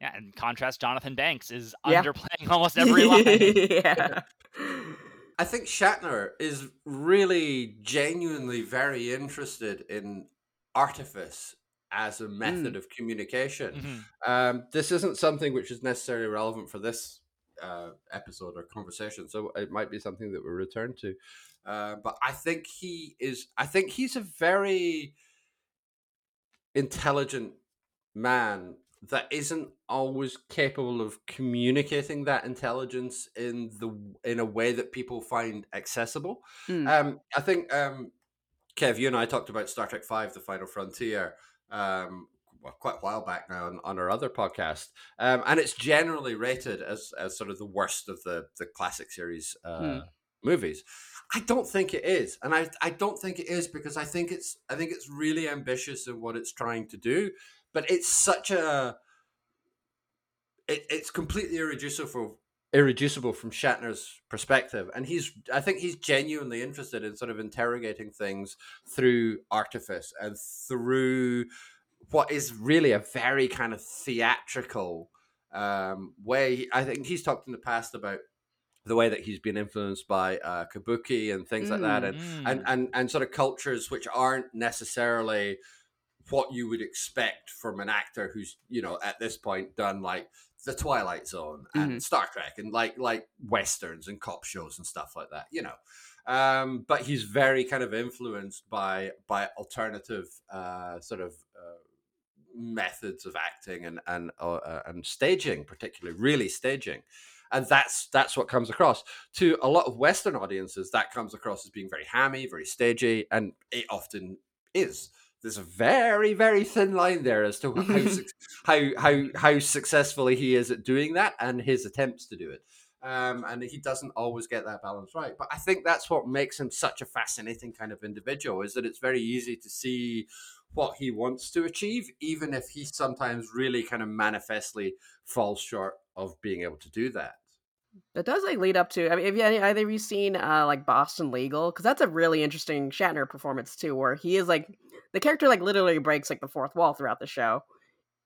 Yeah, in contrast, Jonathan Banks is Yeah. underplaying almost every line. yeah. I think Shatner is really genuinely very interested in artifice as a method of communication. Mhm. Um, this isn't something which is necessarily relevant for this uh, episode or conversation, so it might be something that we return to. Uh, but I think he is. I think he's a very intelligent man that isn't always capable of communicating that intelligence in the in a way that people find accessible. Hmm. Um, I think um, Kev, you and I talked about Star Trek Five: The Final Frontier. Um, well, quite a while back now on, on our other podcast, um, and it's generally rated as, as sort of the worst of the the classic series uh, Hmm. movies. I don't think it is, and I I don't think it is because I think it's I think it's really ambitious in what it's trying to do, but it's such a it, it's completely irreducible irreducible from Shatner's perspective, and he's I think he's genuinely interested in sort of interrogating things through artifice and through what is really a very kind of theatrical um, way. I think he's talked in the past about the way that he's been influenced by uh, kabuki and things like that, and and Mm. and and sort of cultures which aren't necessarily what you would expect from an actor who's you know at this point done like the Twilight Zone and Star Trek and like like westerns and cop shows and stuff like that, you know. Um, but he's very kind of influenced by by alternative uh, sort of methods of acting and and uh, uh, and staging, particularly really staging, and that's that's what comes across to a lot of Western audiences. That comes across as being very hammy, very stagey, and it often is. There's a very very thin line there as to how how how how successfully he is at doing that and his attempts to do it. Um, and he doesn't always get that balance right. But I think that's what makes him such a fascinating kind of individual is that it's very easy to see what he wants to achieve, even if he sometimes really kind of manifestly falls short of being able to do that. It does like lead up to. I mean, have you either of you seen uh like Boston Legal? Because that's a really interesting Shatner performance too, where he is like the character like literally breaks like the fourth wall throughout the show.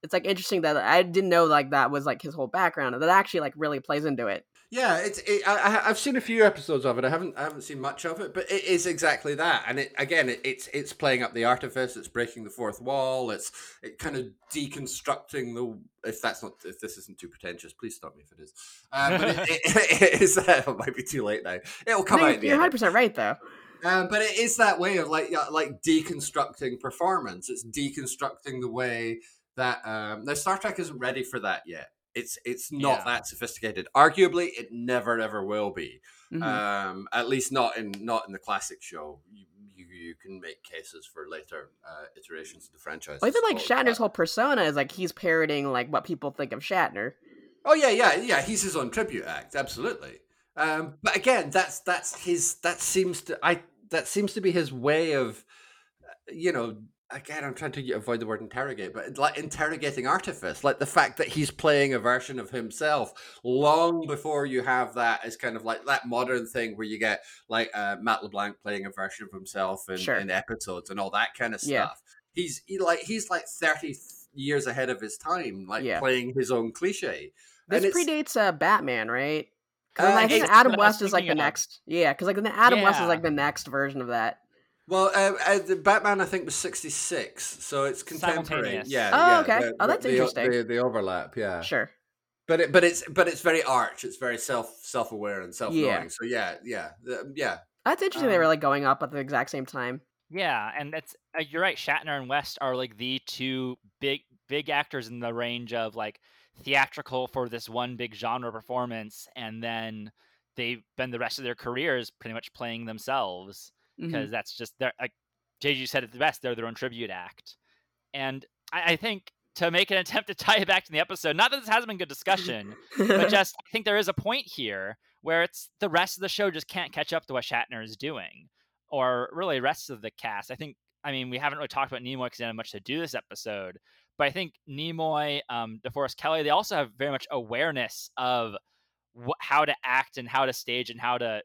It's like interesting that I didn't know like that was like his whole background, and that actually like really plays into it. Yeah, it's. It, I, I've seen a few episodes of it. I haven't. I haven't seen much of it, but it is exactly that. And it again, it, it's it's playing up the artifice. It's breaking the fourth wall. It's it kind of deconstructing the. If that's not. If this isn't too pretentious, please stop me if it is. Uh, but it, it, it is. It might be too late now. It'll come No, out. you're 100 percent right though. Um, but it is that way of like like deconstructing performance. It's deconstructing the way that um, now Star Trek isn't ready for that yet. It's it's not Yeah. that sophisticated. Arguably, it never ever will be. Mhm. Um, at least not in not in the classic show. You you, you can make cases for later uh, iterations of the franchise. well, even like Shatner's but- whole persona is like he's parroting like what people think of Shatner. Oh yeah, yeah, yeah. He's his own tribute act, absolutely. Um, but again, that's that's his. That seems to I. That seems to be his way of, uh, you know. Again, I'm trying to avoid the word interrogate, but like interrogating artifice, like the fact that he's playing a version of himself long before you have that as kind of like that modern thing where you get like uh, Matt LeBlanc playing a version of himself in, Sure. in episodes and all that kind of stuff. Yeah. He's he, like he's like 30 years ahead of his time, like Yeah. playing his own cliche. This And predates uh, Batman, right? 'Cause Uh, I think Adam what I was West is like the next. Yeah, because like the Adam West is like the next version of that. Well, uh, uh, the Batman I think was sixty six, so it's contemporary. Yeah. Oh, yeah, okay. the- Oh, that's the, interesting. The, the overlap, yeah. Sure. But it, but it's but it's very arch. It's very self self aware and self knowing. Yeah. So yeah, yeah, yeah. That's interesting. they Um, were like going up at the exact same time. Yeah, and that's uh, you're right. Shatner and West are like the two big big actors in the range of like theatrical for this one big genre performance, and then they spend the rest of their careers pretty much playing themselves Because that's just they're like JG said it the best. They're their own tribute act, and I, I think to make an attempt to tie it back to the episode, not that this hasn't been good discussion, but just I think there is a point here where it's the rest of the show just can't catch up to what Shatner is doing, or really the rest of the cast. I think I mean we haven't really talked about Nimoy because he had much to do this episode, but I think Nimoy, um, DeForest Kelley, they also have very much awareness of wh- how to act and how to stage and how to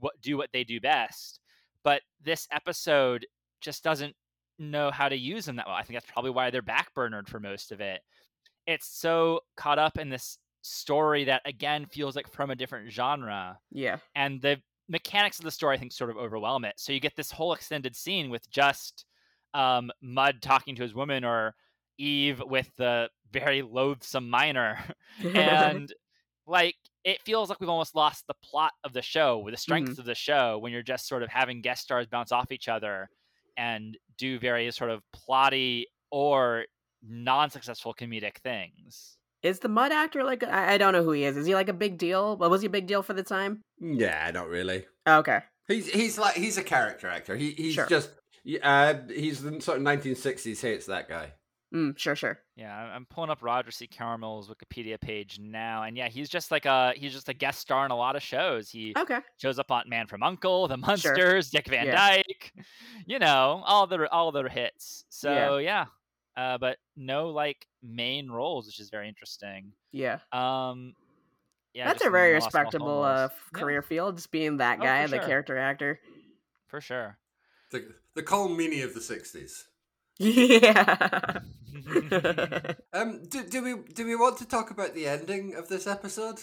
what, do what they do best. But this episode just doesn't know how to use them that well. I think that's probably why they're backburnered for most of it. It's so caught up in this story that again feels like from a different genre. Yeah. And the mechanics of the story I think sort of overwhelm it. So you get this whole extended scene with just um, Mudd talking to his woman or Eve with the very loathsome miner. and like it feels like we've almost lost the plot of the show with the strength mm-hmm. of the show when you're just sort of having guest stars bounce off each other and do various sort of plotty or non-successful comedic things. Is the Mudd actor like I, I don't know who he is. Is he like a big deal? Well, was he a big deal for the time? Yeah, not really. Oh, okay. He's he's like he's a character actor. He he's sure. just uh he's the sort of 1960s hates that guy. Mm, sure, sure. Yeah, I'm pulling up Roger C. Carmel's Wikipedia page now, and yeah, he's just like a he's just a guest star in a lot of shows. He okay shows up on Man from Uncle, The Munsters, sure. Dick Van yeah. Dyke, you know, all the all the hits. So yeah, yeah. Uh, but no like main roles, which is very interesting. Yeah. Um, yeah, that's a very respectable uh, career yeah. field, just being that oh, guy, oh, the sure. character actor. For sure. The the Colm Meaney of the '60s. Yeah. um, do, do we do we want to talk about the ending of this episode?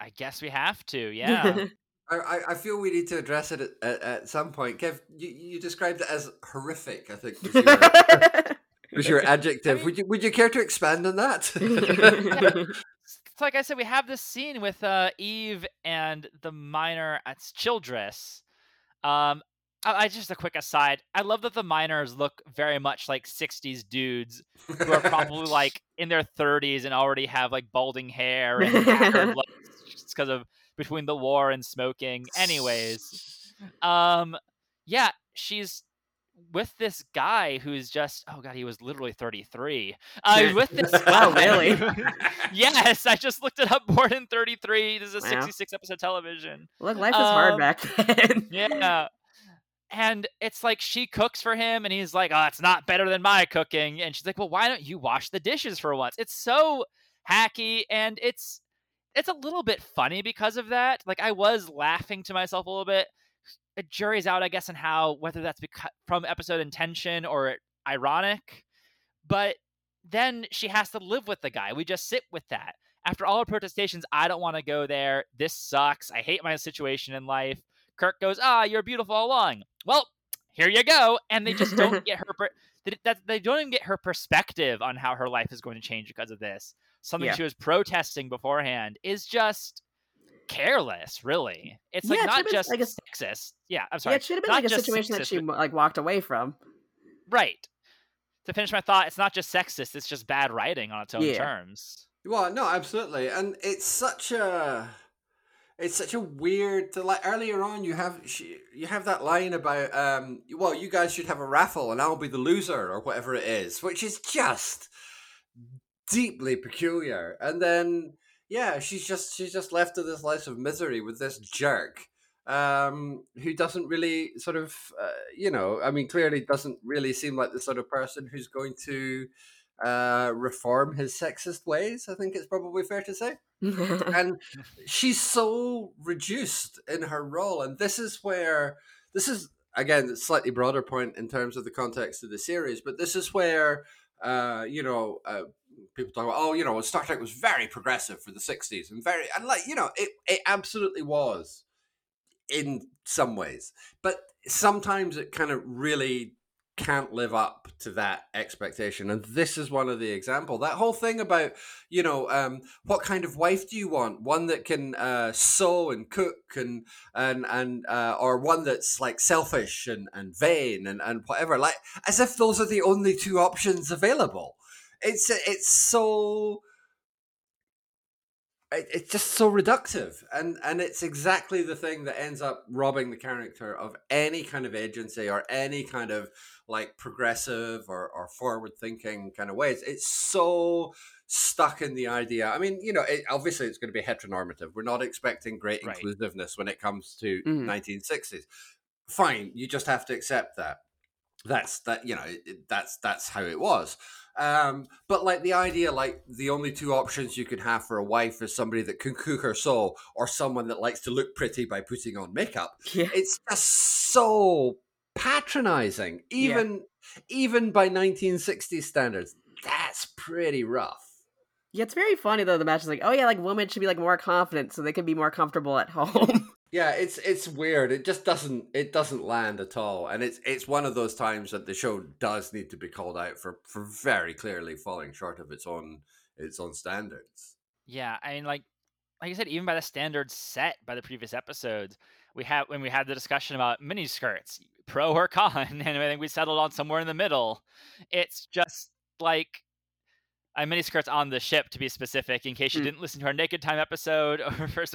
I guess we have to. Yeah. I, I feel we need to address it at, at, at, some point. Kev, you, you described it as horrific. I think was your, was your adjective. I mean, would you would you care to expand on that? yeah. So like I said, we have this scene with uh, Eve and the miner at Childress. Um, I, just a quick aside. I love that the miners look very much like '60s dudes who are probably like in their 30s and already have like balding hair and looks because of between the war and smoking. Anyways, um, yeah, she's with this guy who's just oh god he was literally 33 uh with this wow really yes i just looked it up born in 33 this is a wow. 66 episode television look life was um, hard back then yeah and it's like she cooks for him and he's like oh it's not better than my cooking. And she's like well why don't you wash the dishes for once? It's so hacky and it's it's a little bit funny because of that. Like i was laughing to myself a little bit. A jury's out i guess on how whether that's because, from episode intention or ironic but then she has to live with the guy. We just sit with that. After all her protestations i don't want to go there. This sucks. I hate my situation in life Kirk goes, "Ah, you're beautiful all along." Well, here you go, and they just don't get her. Per- that they don't even get her perspective on how her life is going to change because of this. Something yeah. she was protesting beforehand is just careless. Really, it's like yeah, not just like a, sexist. Yeah, I'm sorry. Yeah, it should have been like a situation sexist, that she like walked away from. Right. To finish my thought, it's not just sexist; it's just bad writing on its own yeah. terms. Well, no, absolutely, and it's such a it's such a weird to like earlier on you have she, you have that line about um well you guys should have a raffle and I'll be the loser or whatever it is which is just deeply peculiar. And then yeah she's just she's just left to this life of misery with this jerk um who doesn't really sort of uh, you know I mean clearly doesn't really seem like the sort of person who's going to uh reform his sexist ways I think it's probably fair to say. And she's so reduced in her role and this is where this is again a slightly broader point in terms of the context of the series but this is where uh, you know uh, people talk about oh you know star trek was very progressive for the 60s and very and like you know it, it absolutely was in some ways but sometimes it kind of really can't live up to that expectation. And this is one of the example. That whole thing about you know um, what kind of wife do you want? One that can uh, sew and cook and and and uh, or one that's like selfish and and vain and and whatever like as if those are the only two options available. It's it's so it's just so reductive. And and it's exactly the thing that ends up robbing the character of any kind of agency or any kind of like progressive or, or forward thinking kind of ways it's so stuck in the idea i mean you know it, obviously it's going to be heteronormative we're not expecting great right. inclusiveness when it comes to mm-hmm. 1960s fine you just have to accept that that's that you know that's that's how it was um, but like the idea, like the only two options you could have for a wife is somebody that can cook or sew, or someone that likes to look pretty by putting on makeup. Yeah. It's just so patronizing, even yeah. even by 1960 standards. That's pretty rough. Yeah, it's very funny though. The match is like, oh yeah, like women should be like more confident so they can be more comfortable at home. Yeah, it's it's weird. It just doesn't it doesn't land at all, and it's it's one of those times that the show does need to be called out for for very clearly falling short of its own its own standards. Yeah, I mean, like like I said, even by the standards set by the previous episodes, we have when we had the discussion about mini skirts, pro or con, and I think we settled on somewhere in the middle. It's just like uh, mini skirts on the ship to be specific in case you mm. didn't listen to our naked time episode or first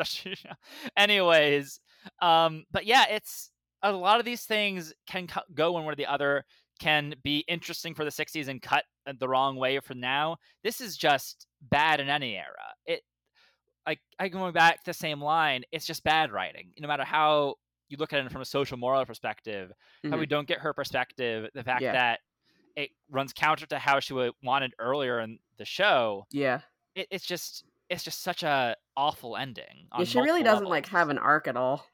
anyways um but yeah it's a lot of these things can go one way or the other can be interesting for the 60s and cut the wrong way for now this is just bad in any era it like i going back to the same line it's just bad writing no matter how you look at it from a social moral perspective mm-hmm. how we mm-hmm. don't get her perspective the fact yeah. that it runs counter to how she wanted earlier in the show. Yeah, it, it's just it's just such a awful ending. Yeah, she really doesn't levels. like have an arc at all.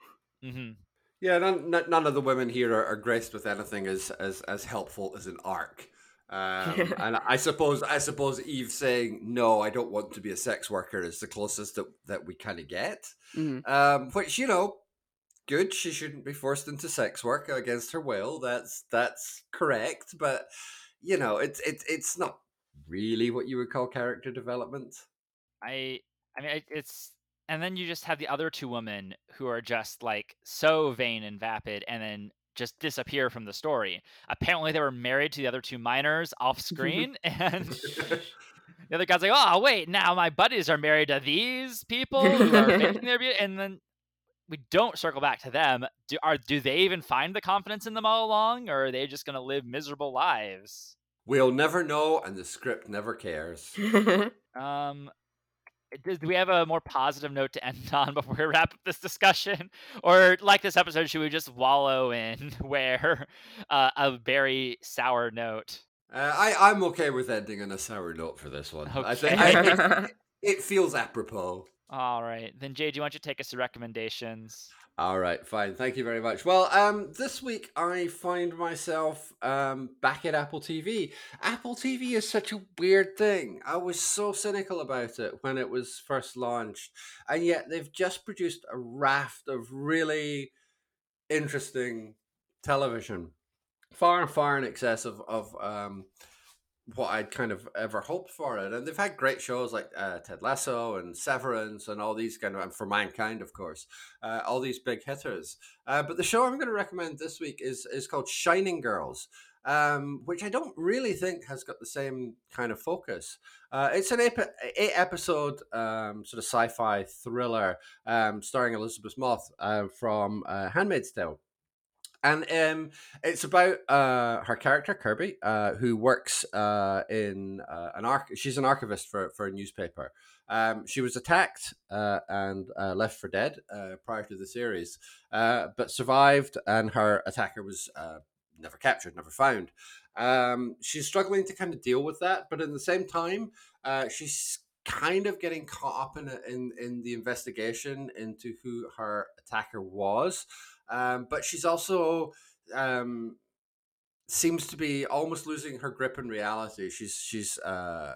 Mm-hmm. Yeah, none, none of the women here are, are graced with anything as as as helpful as an arc. Um, and I suppose I suppose Eve saying no, I don't want to be a sex worker is the closest that, that we kind of get. Mm-hmm. Um, which you know, good. She shouldn't be forced into sex work against her will. That's that's correct. But you know, it's it's it's not really what you would call character development. I I mean, it's and then you just have the other two women who are just like so vain and vapid, and then just disappear from the story. Apparently, they were married to the other two miners off screen, and the other guy's like, "Oh, wait, now my buddies are married to these people who are faking their beauty," and then we don't circle back to them. Do are do they even find the confidence in them all along, or are they just going to live miserable lives? We'll never know, and the script never cares. um, do we have a more positive note to end on before we wrap up this discussion, or like this episode, should we just wallow in where uh, a very sour note? Uh, I I'm okay with ending on a sour note for this one. Okay. I think I, it, it feels apropos. All right. Then, Jay, do you want to take us to recommendations? All right, fine. Thank you very much. Well, um, this week I find myself um, back at Apple TV. Apple TV is such a weird thing. I was so cynical about it when it was first launched, and yet they've just produced a raft of really interesting television, far and far in excess of of um, what I'd kind of ever hoped for it. And they've had great shows like uh, Ted Lasso and Severance and all these kind of, and For Mankind, of course, uh, all these big hitters. Uh, but the show I'm going to recommend this week is is called Shining Girls. Um, which I don't really think has got the same kind of focus. Uh, it's an eight, eight episode um, sort of sci fi thriller um, starring Elisabeth Moss uh, from uh, Handmaid's Tale and um, it's about uh, her character Kirby, uh, who works uh, in uh, an arch. She's an archivist for for a newspaper. Um, she was attacked uh, and uh, left for dead prior to the series, but survived, and her attacker was never captured, never found. Um, she's struggling to kind of deal with that, but at the same time, she's kind of getting caught up in, in in the investigation into who her attacker was. Um, but she's also um, seems to be almost losing her grip in reality. She's she's uh,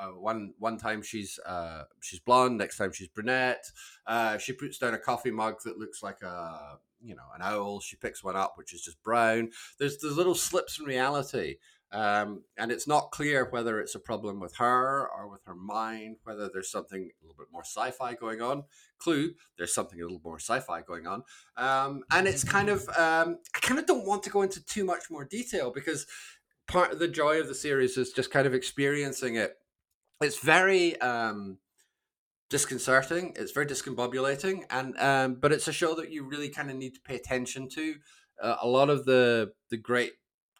uh, one one time she's uh, she's blonde, next time she's brunette. Uh, she puts down a coffee mug that looks like a you know an owl. She picks one up, which is just brown. There's there's little slips in reality um, and it's not clear whether it's a problem with her or with her mind, whether there's something a little bit more sci fi going on. Clue, there's something a little more sci fi going on. Um, and it's kind of, um, I kind of don't want to go into too much more detail because part of the joy of the series is just kind of experiencing it. It's very, um, disconcerting. It's very discombobulating, and um, but it's a show that you really kind of need to pay attention to. Uh, a lot of the the great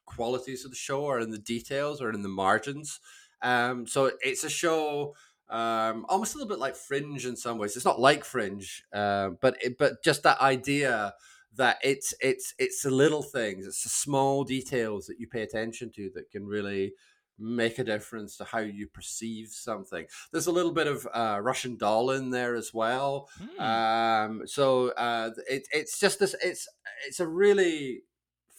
qualities of the show are in the details or in the margins. Um, so it's a show um, almost a little bit like Fringe in some ways. It's not like Fringe, uh, but it, but just that idea that it's it's it's the little things, it's the small details that you pay attention to that can really make a difference to how you perceive something. There's a little bit of uh, Russian doll in there as well. Mm. Um, so uh, it, it's just this. It's it's a really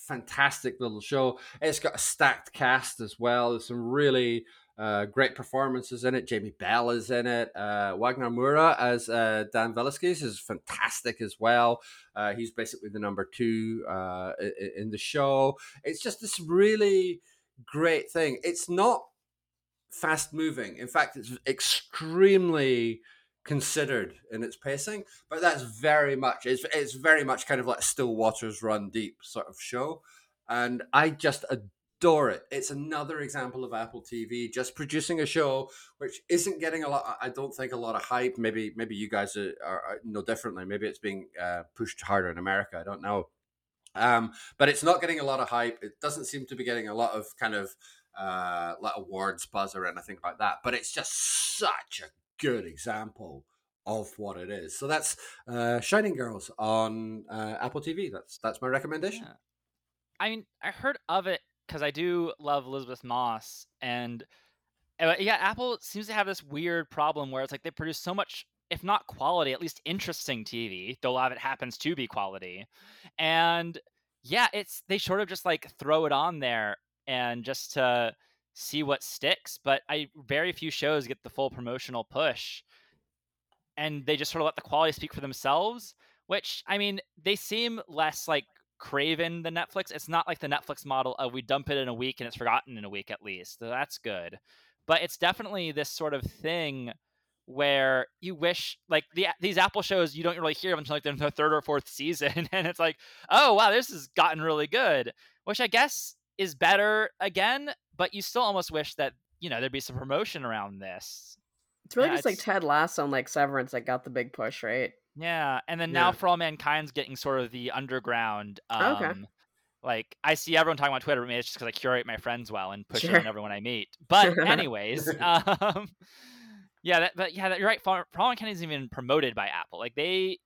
fantastic little show. It's got a stacked cast as well. There's some really uh, great performances in it. Jamie Bell is in it. Uh, Wagner Moura as uh, Dan Velasquez is fantastic as well. Uh, he's basically the number two uh, in the show. It's just this really great thing. It's not fast moving. In fact, it's extremely considered in its pacing, but that's very much it's it's very much kind of like still waters run deep sort of show. And I just adore it. It's another example of Apple TV just producing a show which isn't getting a lot. I don't think a lot of hype. Maybe maybe you guys are, are, know differently. Maybe it's being uh, pushed harder in America. I don't know. Um, but it's not getting a lot of hype. It doesn't seem to be getting a lot of kind of uh, like awards buzz or anything like that. But it's just such a good example of what it is. So that's uh, Shining Girls on uh, Apple TV. That's that's my recommendation. Yeah. I mean, I heard of it because I do love Elisabeth Moss, and uh, yeah, Apple seems to have this weird problem where it's like they produce so much, if not quality, at least interesting TV. Though a lot of it happens to be quality, and yeah, it's they sort of just like throw it on there and just to see what sticks. But I very few shows get the full promotional push, and they just sort of let the quality speak for themselves. Which I mean, they seem less like craven than Netflix. It's not like the Netflix model of we dump it in a week and it's forgotten in a week at least. So that's good. But it's definitely this sort of thing where you wish like the these Apple shows you don't really hear of until like their third or fourth season, and it's like, oh wow, this has gotten really good, which I guess is better again, but you still almost wish that you know there'd be some promotion around this. It's really yeah, just it's... like Ted Lasso and like Severance that got the big push, right? Yeah, and then now For All Mankind's getting sort of the underground. Um, okay. Like I see everyone talking about Twitter, but maybe it's just because I curate my friends well and push sure. on everyone I meet. But anyways, um, yeah, that, but yeah, that, you're right. For All Mankind isn't even promoted by Apple. Like they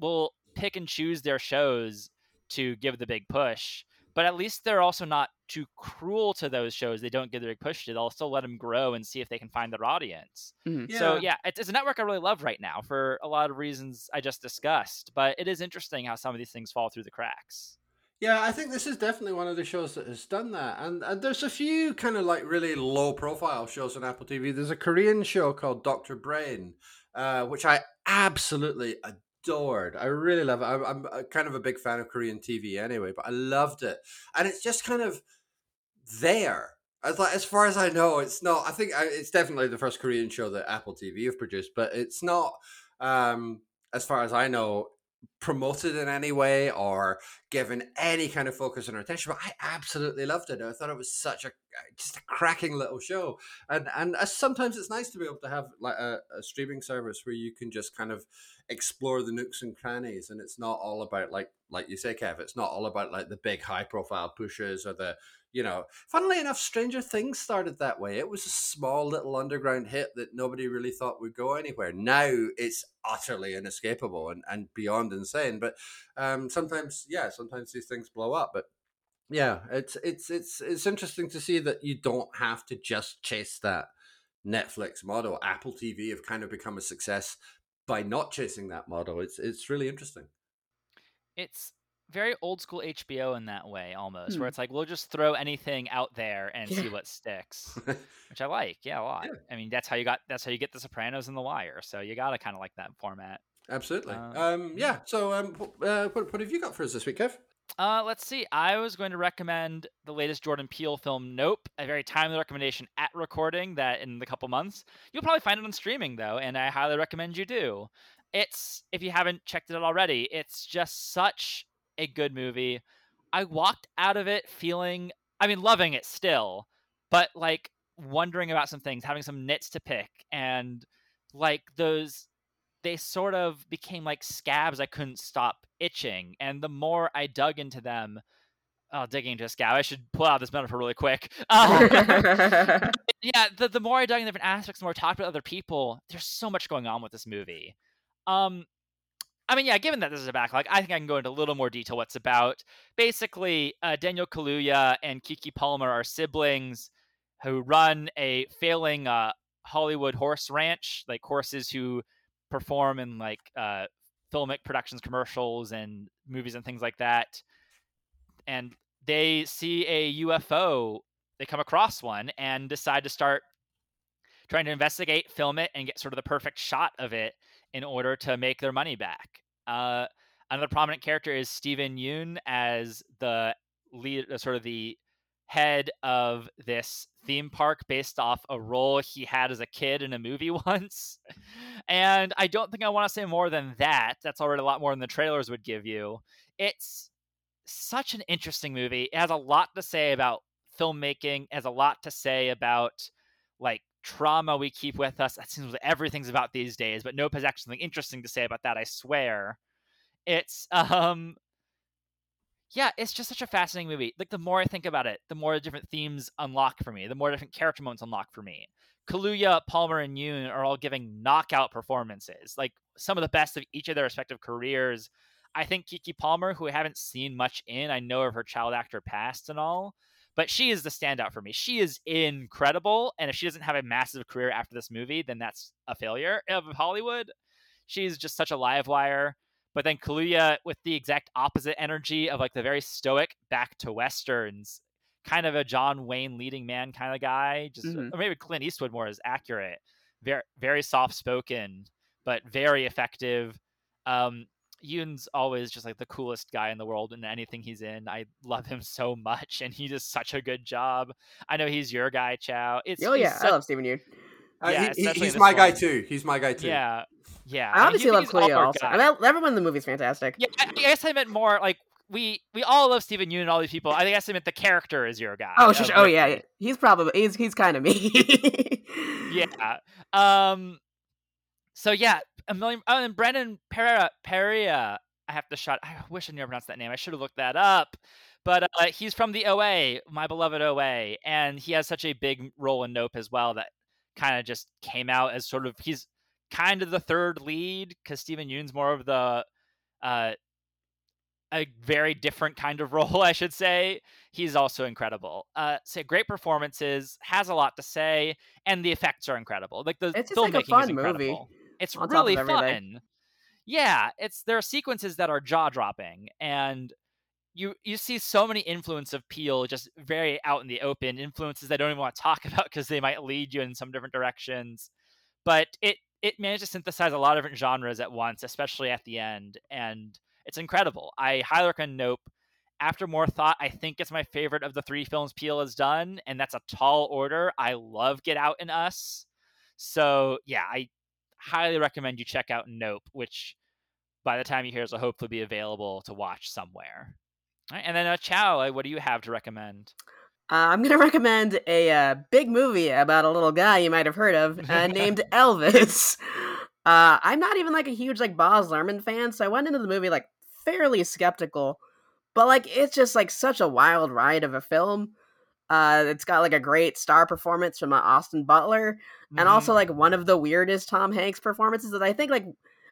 will pick and choose their shows to give the big push but at least they're also not too cruel to those shows they don't give the big push to they'll still let them grow and see if they can find their audience mm-hmm. yeah. so yeah it's, it's, a network i really love right now for a lot of reasons i just discussed but it is interesting how some of these things fall through the cracks yeah, I think this is definitely one of the shows that has done that. And, and there's a few kind of like really low profile shows on Apple TV. There's a Korean show called Dr. Brain, uh, which I absolutely adored. I really love it. I'm, I'm kind of a big fan of Korean TV anyway, but I loved it, and it's just kind of there. As like, as far as I know, it's not. I think it's definitely the first Korean show that Apple TV have produced, but it's not. Um, as far as I know, promoted in any way or given any kind of focus or attention. But I absolutely loved it. I thought it was such a just a cracking little show. And and uh, sometimes it's nice to be able to have like a, a, streaming service where you can just kind of explore the nooks and crannies, and it's not all about like like you say, Kev. It's not all about like the big high profile pushes or the you know, funnily enough, Stranger Things started that way. It was a small little underground hit that nobody really thought would go anywhere. Now it's utterly inescapable and, and beyond insane. But um, sometimes, yeah, sometimes these things blow up. But yeah, it's it's it's it's interesting to see that you don't have to just chase that Netflix model. Apple TV have kind of become a success by not chasing that model. It's it's really interesting. It's very old school HBO in that way, almost, hmm. where it's like we'll just throw anything out there and yeah. see what sticks, which I like. Yeah, a lot. Yeah. I mean, that's how you got. That's how you get The Sopranos and The Wire. So you gotta kind of like that format. Absolutely. Uh, um, yeah. So, um, uh, what, what have you got for us this week, Kev? Uh, let's see. I was going to recommend the latest Jordan Peele film, Nope, a very timely recommendation at recording that in the couple months. You'll probably find it on streaming though, and I highly recommend you do. It's if you haven't checked it out already, it's just such a good movie. I walked out of it feeling, I mean, loving it still, but like wondering about some things, having some nits to pick, and like those, they sort of became like scabs I couldn't stop itching. And the more I dug into them, oh, digging into a scab, I should pull out this metaphor really quick. Um, yeah, the, the more I dug in different aspects, the more I talked with other people, there's so much going on with this movie. Um, I mean, yeah, given that this is a backlog, I think I can go into a little more detail what's about. Basically, uh, Daniel Kaluuya and Keke Palmer are siblings who run a failing uh, Hollywood horse ranch, like horses who perform in like uh, filmic productions, commercials, and movies and things like that. And they see a UFO, they come across one and decide to start trying to investigate, film it, and get sort of the perfect shot of it in order to make their money back. Uh, another prominent character is Steven Yeun as the lead, uh, sort of the head of this theme park based off a role he had as a kid in a movie once. and I don't think I want to say more than that. That's already a lot more than the trailers would give you. It's such an interesting movie. It has a lot to say about filmmaking, it has a lot to say about like trauma we keep with us. That seems what everything's about these days, but Nope has actually something interesting to say about that, I swear. It's um yeah, it's just such a fascinating movie. Like the more I think about it, the more different themes unlock for me, the more different character moments unlock for me. Kaluuya, Palmer, and Yeun are all giving knockout performances, like some of the best of each of their respective careers. I think Keke Palmer, who I haven't seen much in, I know of her child actor past and all, but she is the standout for me. She is incredible, and if she doesn't have a massive career after this movie, then that's a failure of Hollywood. She's just such a live wire. But then Kaluuya with the exact opposite energy of like the very stoic back to westerns, kind of a John Wayne leading man kind of guy, just mm-hmm. or maybe Clint Eastwood more is accurate. Very very soft spoken, but very effective. Um, Yeun's always just like the coolest guy in the world in anything he's in. I love him so much, and he does such a good job. I know he's your guy, Chau. It's oh yeah, such... I love Steven Yeun. Uh, yeah, he, he's my one. guy too. He's my guy too. Yeah, yeah. I obviously love Cleo also. I mean, everyone in the movie's fantastic. Yeah, I guess I meant more like we we all love Steven Yeun and all these people. I guess I meant the character is your guy. Oh, sure, oh yeah, he's probably he's he's kind of me. yeah. Um. So yeah, a million. Oh, and Brendan Pereira. Pereira. I have to shut. I wish I knew how to pronounce that name. I should have looked that up. But uh, he's from the OA, my beloved OA, and he has such a big role in Nope as well that kind of just came out as sort of he's kind of the third lead because Steven Yeun's more of the uh, a very different kind of role, I should say. He's also incredible. Uh, so great performances, has a lot to say, and the effects are incredible. Like the it's filmmaking like a fun is incredible. Movie. It's really fun. Yeah, it's there are sequences that are jaw dropping, and you you see so many influence of Peele just very out in the open influences I don't even want to talk about because they might lead you in some different directions. But it it managed to synthesize a lot of different genres at once, especially at the end, and it's incredible. I highly recommend Nope. After more thought, I think it's my favorite of the three films Peele has done, and that's a tall order. I love Get Out and Us. So yeah, I highly recommend you check out Nope, which by the time you hear this will hopefully be available to watch somewhere. All right, and then uh, Chau, what do you have to recommend? Uh, I'm gonna recommend a uh, big movie about a little guy you might have heard of uh, named Elvis. Uh, I'm not even like a huge like Baz Luhrmann fan, so I went into the movie like fairly skeptical, but like it's just like such a wild ride of a film. Uh, it's got like a great star performance from uh, Austin Butler, mm-hmm. and also like one of the weirdest Tom Hanks performances that I think like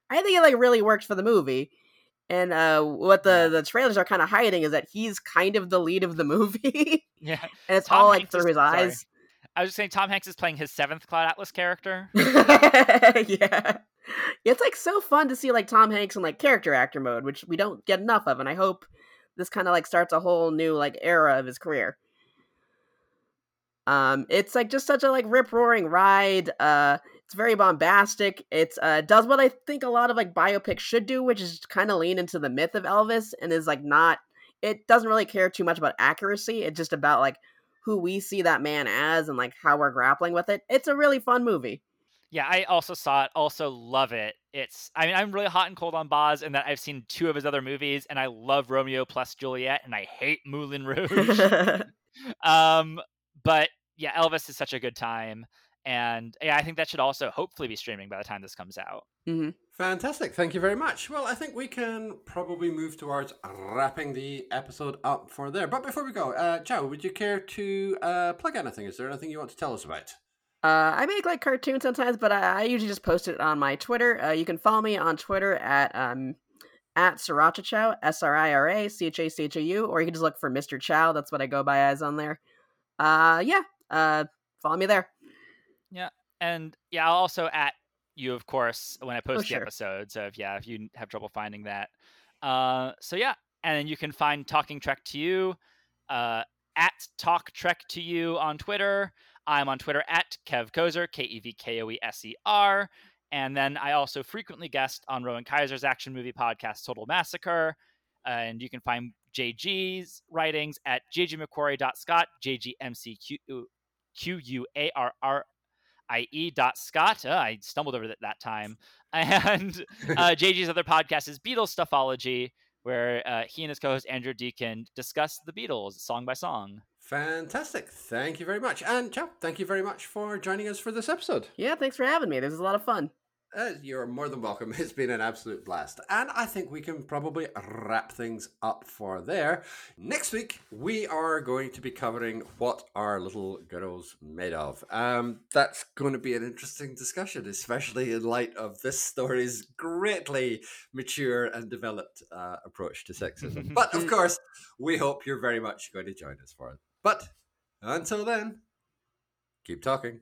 I think it like really works for the movie. And uh, what the the trailers are kind of hiding is that he's kind of the lead of the movie. yeah, and it's Tom all like Hanks through is, his eyes. I was just saying Tom Hanks is playing his seventh Cloud Atlas character. yeah. It's like so fun to see like Tom Hanks in like character actor mode, which we don't get enough of, and I hope this kind of like starts a whole new like era of his career. Um, it's like just such a like rip roaring ride. Uh, it's very bombastic. It's uh does what I think a lot of like biopics should do, which is kind of lean into the myth of Elvis and is like not. It doesn't really care too much about accuracy. It's just about like who we see that man as and like how we're grappling with it. It's a really fun movie. Yeah, I also saw it. Also love it. It's I mean I'm really hot and cold on Baz and that I've seen two of his other movies and I love Romeo plus Juliet and I hate Moulin Rouge. um, but yeah, Elvis is such a good time. And yeah, I think that should also hopefully be streaming by the time this comes out. Mm-hmm. Fantastic. Thank you very much. Well, I think we can probably move towards wrapping the episode up for there. But before we go, uh, Joe, would you care to uh, plug anything? Is there anything you want to tell us about? Uh, I make like cartoons sometimes, but I, I usually just post it on my Twitter. Uh, you can follow me on Twitter at um, at Sriracha Chau, S R I R A C H A C H A U, or you can just look for Mr. Chow. That's what I go by as on there. Uh, yeah, uh, follow me there. Yeah, and yeah, I'll also at you, of course, when I oh, post oh, the sure. episode. So if yeah, if you have trouble finding that, uh, so yeah, and then you can find Talking Trek to you uh, at Talk Trek to You on Twitter. I'm on Twitter at Kev Koeser, K E V K O E S E R. And then I also frequently guest on Rowan Kaiser's action movie podcast, Total Massacre. and you can find JG's writings at jgmcquarrie.scot, J-G-M-C-Q-U-A-R-R-I-E dot Scot. Uh, I stumbled over that that time. And uh, JG's other podcast is Beatles Stuffology, where uh, he and his co-host Andrew Deacon discuss the Beatles song by song. Fantastic. Thank you very much. And chap, thank you very much for joining us for this episode. Yeah, thanks for having me. This was a lot of fun. Uh, you're more than welcome. It's been an absolute blast. And I think we can probably wrap things up for there. Next week, we are going to be covering what are little girls made of. Um, that's going to be an interesting discussion, especially in light of this story's greatly mature and developed uh, approach to sexism. but of course, we hope you're very much going to join us for it. But until then, keep talking.